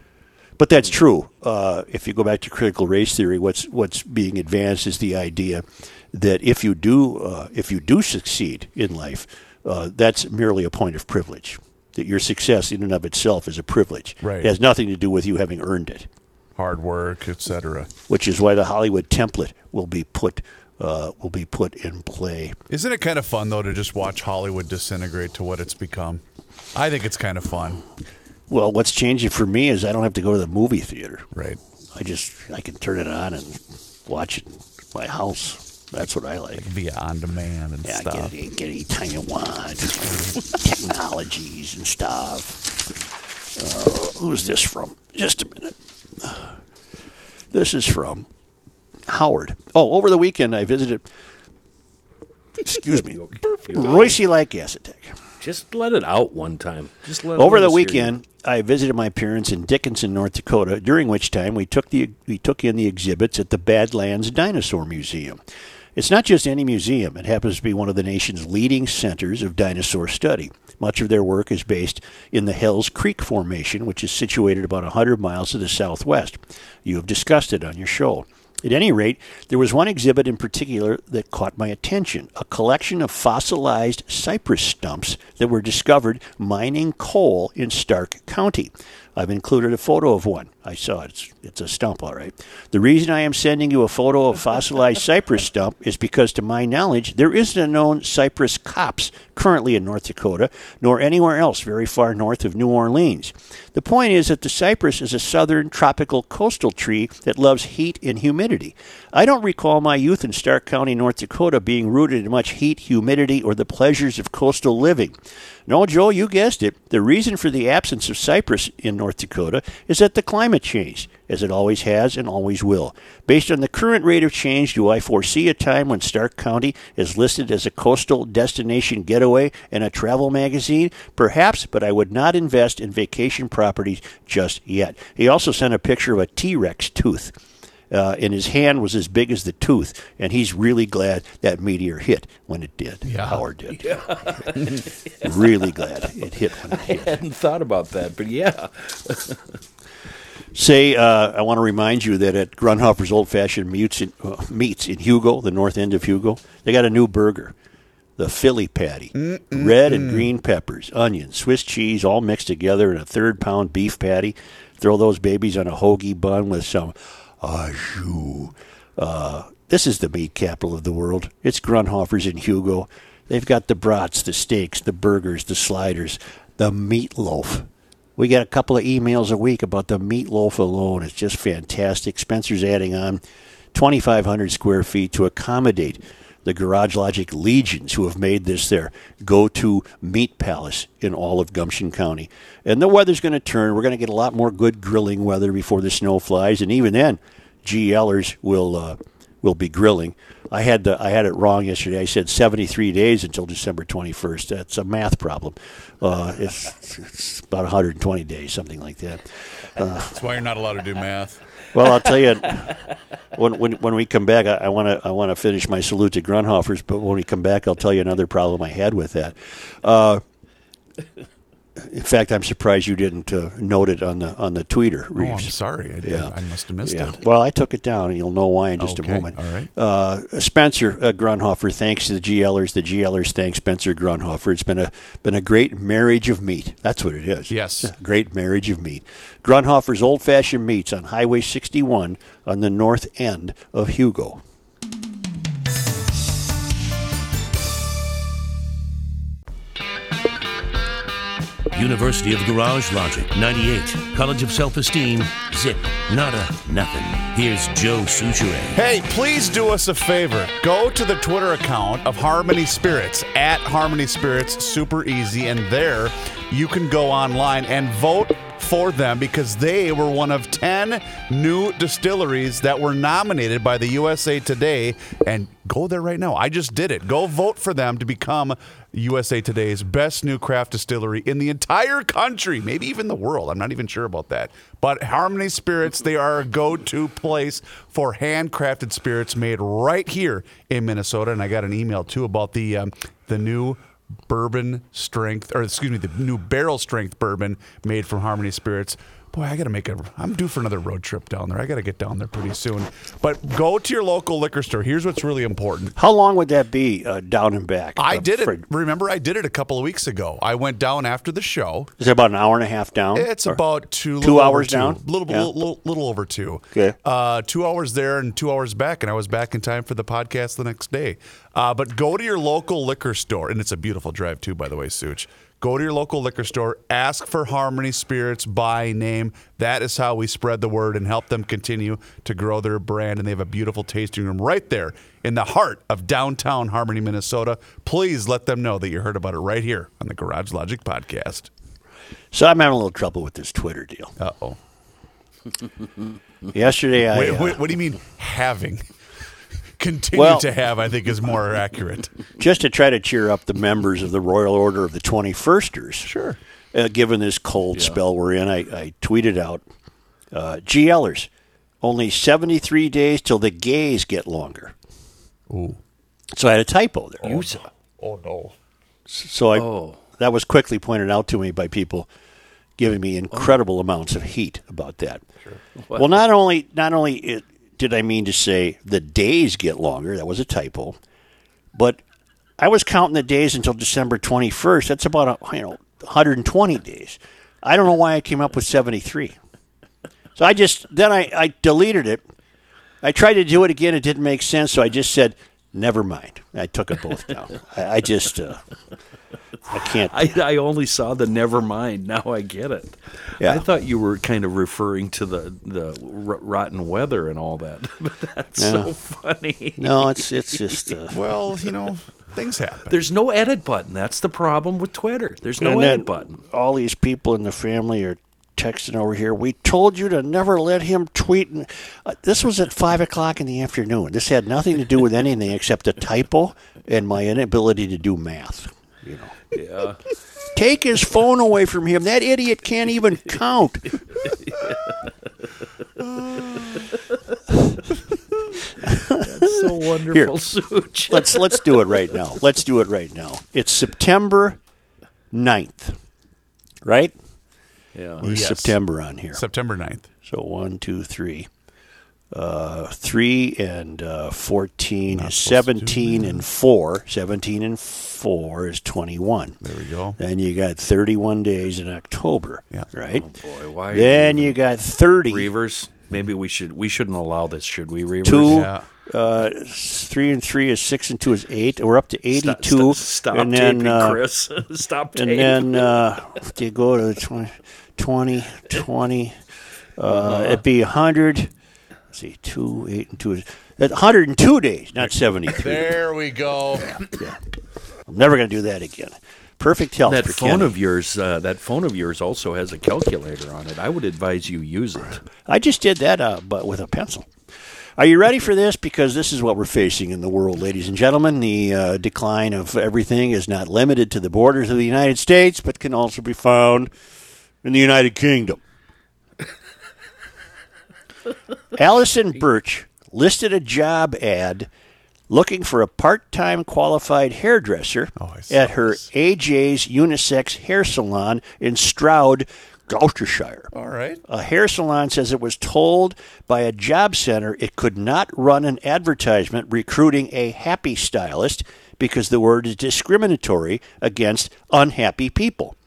But that's true. Uh, if you go back to critical race theory, what's what's being advanced is the idea that if you do uh, if you do succeed in life, uh, that's merely a point of privilege. That your success in and of itself is a privilege. Right. It has nothing to do with you having earned it Hard work, etc. which is why the Hollywood template will be put uh, will be put in play. Isn't it kind of fun though to just watch Hollywood disintegrate to what it's become? I think it's kind of fun. Well, what's changing for me is I don't have to go to the movie theater. Right. I just I can turn it on and watch it in my house. That's what I like. Via on demand and Yeah, stuff. Yeah, get get anytime you want. [LAUGHS] Technologies and stuff. Uh, who's this from? Just a minute. This is from Howard. Oh, over the weekend I visited. Excuse me, [LAUGHS] Royce Lake Acid Tech. Just let it out one time. Just let Over the us hear you. weekend, I visited my parents in Dickinson, North Dakota. During which time we took the we took in the exhibits at the Badlands Dinosaur Museum. It's not just any museum; it happens to be one of the nation's leading centers of dinosaur study. Much of their work is based in the Hells Creek Formation, which is situated about 100 miles to the southwest. You have discussed it on your show. At any rate, there was one exhibit in particular that caught my attention a collection of fossilized cypress stumps that were discovered mining coal in Stark County. I've included a photo of one. I saw it. It's, it's a stump, all right. The reason I am sending you a photo of fossilized [LAUGHS] cypress stump is because, to my knowledge, there isn't a known cypress copse currently in North Dakota, nor anywhere else very far north of New Orleans. The point is that the cypress is a southern tropical coastal tree that loves heat and humidity. I don't recall my youth in Stark County, North Dakota, being rooted in much heat, humidity, or the pleasures of coastal living. No, Joe, you guessed it. The reason for the absence of cypress in North Dakota is that the climate changed, as it always has and always will. Based on the current rate of change, do I foresee a time when Stark County is listed as a coastal destination getaway in a travel magazine? Perhaps, but I would not invest in vacation properties just yet. He also sent a picture of a T Rex tooth. Uh, and his hand was as big as the tooth, and he's really glad that meteor hit when it did. Yeah. Howard did. [LAUGHS] really glad it hit when it hit. I hadn't thought about that, but yeah. [LAUGHS] Say, uh, I want to remind you that at Grundhofer's Old Fashioned Meats in, uh, Meats in Hugo, the north end of Hugo, they got a new burger, the Philly Patty, red and green peppers, onions, Swiss cheese, all mixed together in a third pound beef patty. Throw those babies on a hoagie bun with some au jus. Uh, this is the meat capital of the world. It's Grundhofer's in Hugo. They've got the brats, the steaks, the burgers, the sliders, the meatloaf. We get a couple of emails a week about the meatloaf alone. It's just fantastic. Spencer's adding on 2,500 square feet to accommodate the Garage Logic legions who have made this their go to meat palace in all of Gumption County. And the weather's going to turn. We're going to get a lot more good grilling weather before the snow flies. And even then, GLers will. Uh, will be grilling. I had the I had it wrong yesterday. I said 73 days until December 21st. That's a math problem. Uh, it's, it's about 120 days, something like that. That's why you're not allowed to do math. Well, I'll tell you, when when, when we come back, I want to I want to finish my salute to Grundhofer's. But when we come back, I'll tell you another problem I had with that. Uh, in fact, I'm surprised you didn't uh, note it on the on the tweeter. Reeves. Oh, I'm sorry. I, Yeah. I must have missed Yeah. it. Well, I took it down, and you'll know why in just Okay, a moment. all right. Uh, Spencer uh, Grundhofer thanks to the GLers. The GLers thank Spencer Grundhofer. It's been a been a great marriage of meat. That's what it is. Yes. Great marriage of meat. Grundhofer's Old Fashioned Meats on Highway 61 on the north end of Hugo. University of Garage Logic, 98. College of Self Esteem, zip, nada, nothing. Here's Joe Soucheray. Hey, please do us a favor. Go to the Twitter account of Harmony Spirits at Harmony Spirits. Super easy. And there you can go online and vote for them because they were one of 10 new distilleries that were nominated by the USA Today. And go there right now. I just did it. Go vote for them to become USA Today's best new craft distillery in the entire country, maybe even the world. I'm not even sure about that. But Harmony Spirits, they are a go to place for handcrafted spirits made right here in Minnesota. And I got an email too about the um, the new bourbon strength, or excuse me, the new barrel strength bourbon made from Harmony Spirits. Boy, I got to make a. I'm due for another road trip down there. I got to get down there pretty soon. But go to your local liquor store. Here's what's really important. How long would that be uh, down and back? I uh, did it. Fred? Remember, I did it a couple of weeks ago. I went down after the show. Is it about an hour and a half down? It's about two, two hours two. down? little, Yeah. little, little, little over two. Okay. Uh, two hours there and two hours back, and I was back in time for the podcast the next day. Uh, but go to your local liquor store, and it's a beautiful drive too, by the way, Such. Go to your local liquor store, ask for Harmony Spirits by name. That is how we spread the word and help them continue to grow their brand. And they have a beautiful tasting room right there in the heart of downtown Harmony, Minnesota. Please let them know that you heard about it right here on the Garage Logic podcast. So I'm having a little trouble with this Twitter deal. Uh oh. Yesterday, I Wait, uh, wait, what do you mean having? Continue Well- to have, I think, is more accurate. [LAUGHS] just to try to cheer up the members of the Royal Order of the 21sters. Sure. Uh, given this cold spell we're in, I, I tweeted out uh, GLers, only 73 days till the gays get longer. Ooh. So I had a typo there. You saw. Oh no. So I, Oh. that was quickly pointed out to me by people giving me incredible amounts of heat about that. Well, not only not only it, did I mean to say the days get longer, that was a typo, but I was counting the days until December 21st. That's about you know 120 days. I don't know why I came up with 73. So I just then I, I deleted it. I tried to do it again. It didn't make sense. So I just said, never mind. I took it both down. I, I just uh, I can't. I, I only saw the never mind. Now I get it. Yeah. I thought you were kind of referring to the the r- rotten weather and all that. [LAUGHS] But that's so funny. No, it's it's just. Uh, Well, you know, things happen. There's no edit button. That's the problem with Twitter. There's no and edit button. all these people in the family are texting over here. We told you to never let him tweet. And, uh, this was at five o'clock in the afternoon. This had nothing to do with anything except a typo and my inability to do math. You know, Yeah. take his phone away from him. That idiot can't even count. [LAUGHS] That's so wonderful, Such. Let's let's do it right now. Let's do it right now. It's September 9th, right? Yeah. There's Yes. September on here. September 9th. So one, two, three. Uh, three and uh, 14 is 17 and 4. 17 and 4 is 21. There we go. Then you got 31 days in October, Yeah. right? Boy, why? then you got 30. Reavers. Maybe we should. We shouldn't allow this, should we? Reavers. Two, Yeah. uh, 3 and 3 is 6 and 2 is 8. We're up to 82. Stop, [LAUGHS] stop and taping, then, uh, Chris. stop taping. And then uh, if you go to the 20, 20, 20 uh, it'd be 100. Let's see, 2, 8, and 2 is that's 102 days, not 73. There we go. I'm never going to do that again. Perfect health that for phone Kenny. of yours, uh, that phone of yours also has a calculator on it. I would advise you use it. I just did that, uh, but with a pencil. Are you ready for this? Because this is what we're facing in the world, ladies and gentlemen. The uh, decline of everything is not limited to the borders of the United States, but can also be found in the United Kingdom. Allison Birch listed a job ad looking for a part-time qualified hairdresser Oh, at her this. AJ's unisex hair salon in Stroud, Gloucestershire. All right. A hair salon says it was told by a job center it could not run an advertisement recruiting a happy stylist because the word is discriminatory against unhappy people. [LAUGHS]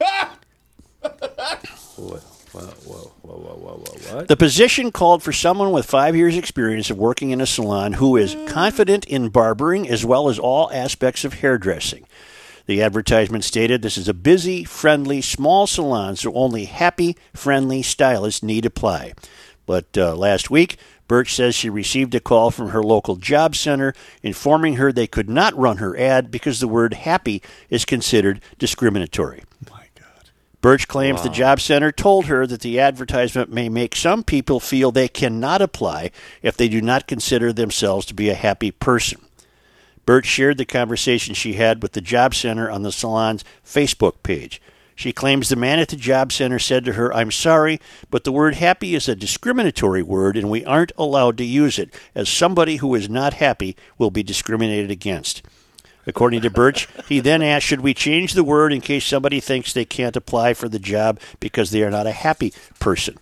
The position called for someone with five years' experience of working in a salon who is confident in barbering as well as all aspects of hairdressing. The advertisement stated this is a busy, friendly, small salon, so only happy, friendly stylists need apply. But uh, last week, Birch says she received a call from her local job center informing her they could not run her ad because the word happy is considered discriminatory. Birch claims the job center told her that the advertisement may make some people feel they cannot apply if they do not consider themselves to be a happy person. Birch shared the conversation she had with the job center on the salon's Facebook page. She claims the man at the job center said to her, I'm sorry, but the word happy is a discriminatory word and we aren't allowed to use it, as somebody who is not happy will be discriminated against. According to Birch, he then asked, Should we change the word in case somebody thinks they can't apply for the job because they are not a happy person?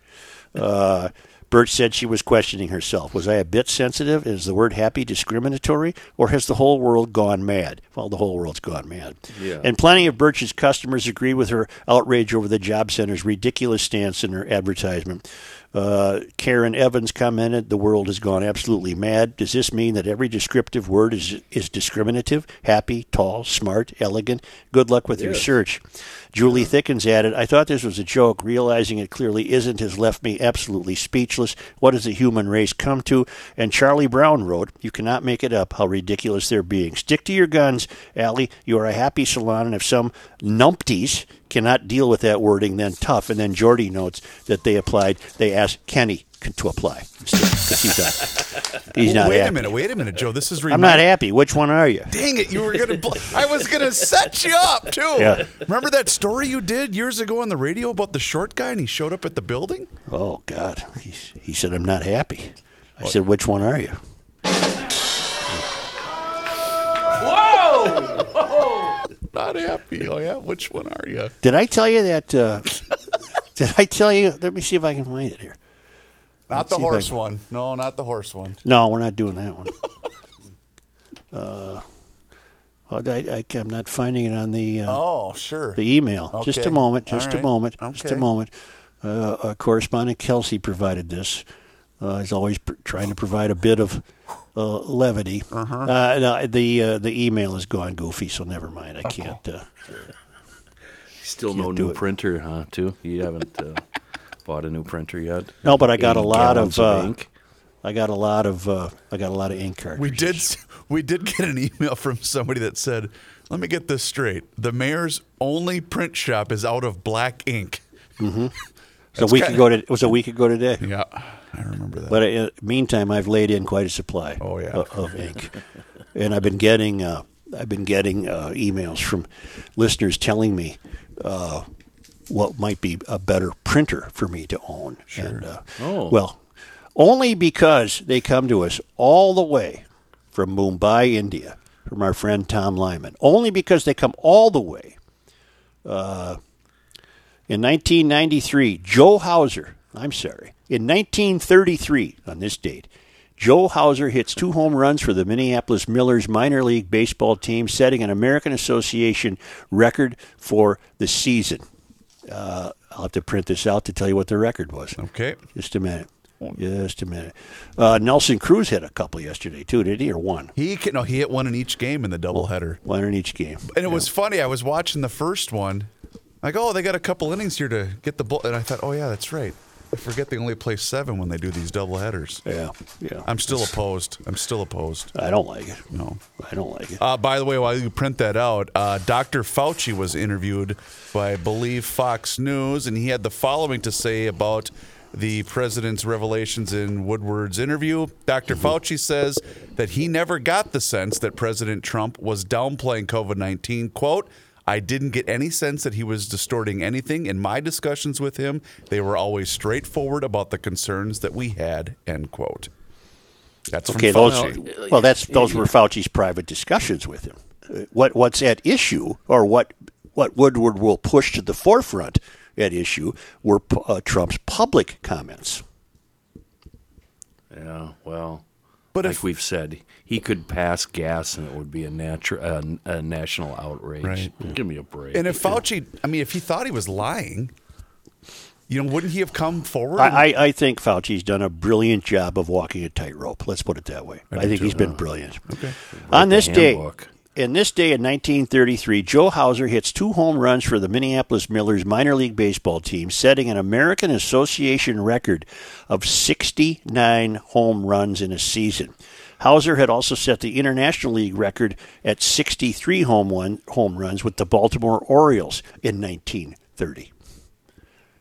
Uh, Birch said she was questioning herself. Was I a bit sensitive? Is the word happy discriminatory? Or has the whole world gone mad? Well, the whole world's gone mad. Yeah. And plenty of Birch's customers agree with her outrage over the job center's ridiculous stance in her advertisement. Uh, Karen Evans commented, "The world has gone absolutely mad. Does this mean that every descriptive word is is discriminative? Happy, tall, smart, elegant. Good luck with your search." Julie Thickens added, "I thought this was a joke. Realizing it clearly isn't has left me absolutely speechless. What has the human race come to?" And Charlie Brown wrote, "You cannot make it up how ridiculous they're being. Stick to your guns, Allie. You are a happy salon, and if some numpties." Cannot deal with that wording, then tough. And then Jordy notes that they applied. They asked Kenny to apply because he's not. He's not wait happy. a minute. Wait a minute, Joe. This is. I'm not happy. Which one are you? Dang it! You were gonna. Bl- I was gonna set you up too. Yeah. Remember that story you did years ago on the radio about the short guy and he showed up at the building? Oh God, he, he said I'm not happy. I said, which one are you? Not happy. Oh yeah. Which one are you? Did I tell you that? Uh, [LAUGHS] did I tell you? Let me see if I can find it here. Not the see if I horse one. No, not the horse one. No, we're not doing that one. [LAUGHS] Uh, I, I, am not finding it on the uh, Oh, sure. the email. Just a moment. All Just a right. moment. Just a moment. Uh, uh, correspondent Kelsey provided this. Uh, he's always pr- trying to provide a bit of uh, levity. Uh-huh. Uh, no, the uh, the email is gone goofy, so never mind. I can't. Uh, Still Can't no new it. printer, huh? Too? You haven't uh, [LAUGHS] bought a new printer yet? no, but I got a lot gallons of. Uh, ink. I got a lot of. Uh, I got a lot of ink cartridges. We did. [LAUGHS] We did get an email from somebody that said, "Let me get this straight. The mayor's only print shop is out of black ink." [LAUGHS] It was a week ago. To, it was a week ago today. Yeah, I remember that. But meantime, I've laid in quite a supply. Oh, yeah. of, of ink, and I've been getting uh, I've been getting uh, emails from listeners telling me uh, what might be a better printer for me to own. Sure. And, uh, Oh. Well, only because they come to us all the way from Mumbai, India, from our friend Tom Lyman. Only because they come all the way. Uh, in 1993, Joe Hauser, I'm sorry, in 1933, on this date, Joe Hauser hits two home runs for the Minneapolis Millers minor league baseball team, setting an American Association record for the season. Uh, I'll have to print this out to tell you what the record was. okay. Just a minute. Just a minute. Uh, Nelson Cruz hit a couple yesterday, too, did he? Or one? He can, no, he hit one in each game in the doubleheader. One in each game. And it was funny. I was watching the first one. Like, oh, they got a couple innings here to get the ball. And I thought, oh yeah, that's right. I forget they only play seven when they do these doubleheaders. Yeah, yeah. I'm still opposed. I'm still opposed. I don't like it. No. I don't like it. Uh, by the way, while you print that out, uh, Dr. Fauci was interviewed by, I believe, Fox News, and he had the following to say about the president's revelations in Woodward's interview. Dr. Fauci says that he never got the sense that President Trump was downplaying COVID 19. Quote, I didn't get any sense that he was distorting anything. In my discussions with him, they were always straightforward about the concerns that we had, end quote. That's Okay, from those. Fauci. Well, that's those were Fauci's private discussions with him. What what's at issue, or what what Woodward will push to the forefront at issue, were uh, Trump's public comments. Yeah, well, But like if- we've said, he could pass gas and it would be a natural, uh, a national outrage. Right. Give me a break. And if Fauci, I mean, if he thought he was lying, you know, wouldn't he have come forward? and- I, I, I think Fauci's done a brilliant job of walking a tightrope. Let's put it that way. I, think he's been brilliant. Okay. On the this day, in this day in 1933, Joe Hauser hits two home runs for the Minneapolis Millers minor league baseball team, setting an American Association record of 69 home runs in a season. Hauser had also set the International League record at 63 home, one, home runs with the Baltimore Orioles in 1930.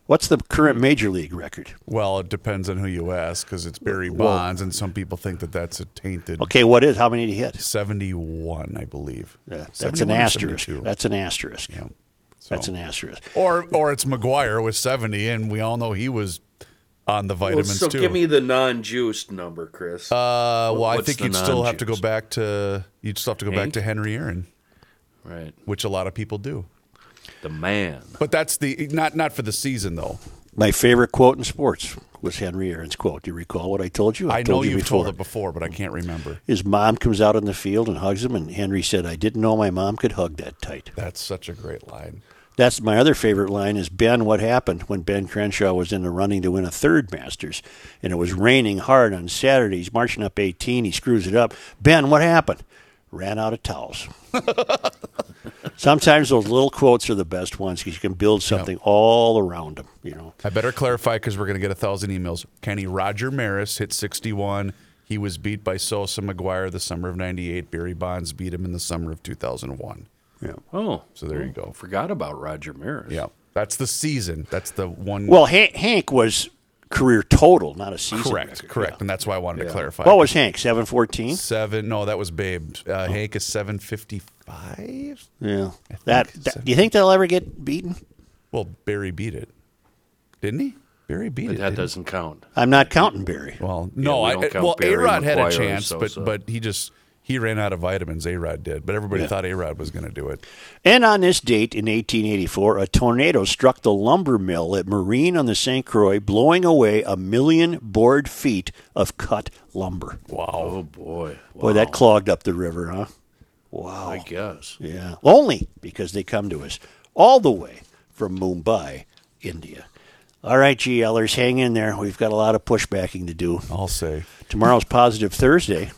What's the current major league record? well, it depends on who you ask because it's Barry Bonds, and some people think that that's a tainted. Okay, what is how many did he hit? 71, I believe. Yeah, that's 71 an asterisk. 72. That's an asterisk. Yeah. That's an asterisk. Or or it's McGwire with 70, and we all know he was on the Well, vitamins so too. give me the non-juiced number, Chris. uh, well, I think you'd still have to go back to you'd still have to go back to Henry Aaron, right, which a lot of people do. the man. But that's the not not for the season though. My favorite quote in sports was Henry Aaron's quote. Do you recall what I told you? I, know told you you've before. told it before, but I can't remember. His mom comes out on the field and hugs him, and Henry said, "I didn't know my mom could hug that tight." That's such a great line. That's my other favorite line is Ben, what happened when Ben Crenshaw was in the running to win a third Masters and it was raining hard on Saturday. He's marching up 18. He screws it up. Ben, what happened? Ran out of towels. [LAUGHS] Sometimes those little quotes are the best ones because you can build something all around them, you know. I better clarify because we're going to get a thousand emails. Kenny Roger Maris hit 61. He was beat by Sosa McGwire the summer of 98. Barry Bonds beat him in the summer of 2001. Yeah. Oh, So there you go. forgot about Roger Maris. Yeah. That's the season. That's the one. Well, Hank, Hank was career total, not a season. correct. record. Correct. And that's why I wanted to clarify. What was Hank? 714? Seven. No, that was Babe. Uh, Hank is 755. Yeah. That, that, do you think they'll ever get beaten? Well, Barry beat it. Didn't he? Barry beat But it. that didn't he? doesn't count. I'm not counting Barry. Well, no, we I, don't count well, Barry, A Rod had a McGwire, chance, but Sosa. but he just he ran out of vitamins. A Rod did, but everybody Yeah. thought A Rod was going to do it. And on this date in 1884, a tornado struck the lumber mill at Marine on the St. Croix, blowing away a million board feet of cut lumber. Wow. Oh boy, Boy, that clogged up the river, huh? Wow. I guess. Yeah. Only because they come to us all the way from Mumbai, India. All right, GLers, hang in there. We've got a lot of pushbacking to do. I'll say Tomorrow's Positive Thursday.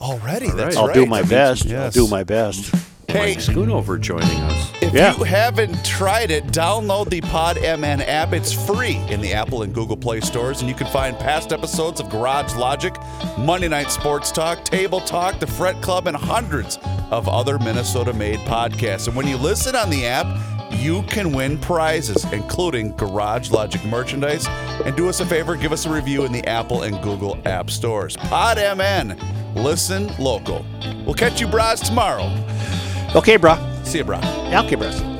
Already. That's I'll right. do my I mean, best. yes. I'll do my best. Hey, Mike Schoonover joining us. If Yeah. you haven't tried it, download the Pod MN app. It's free in the Apple and Google Play stores, and you can find past episodes of Garage Logic, Monday Night Sports Talk, Table Talk, The Fret Club, and hundreds of other Minnesota made podcasts. And when you listen on the app, you can win prizes, including Garage Logic merchandise. And do us a favor, give us a review in the Apple and Google app stores. Pod MN. Listen local. We'll catch you, bras, tomorrow. Okay, brah. See you, bra. Okay, brah.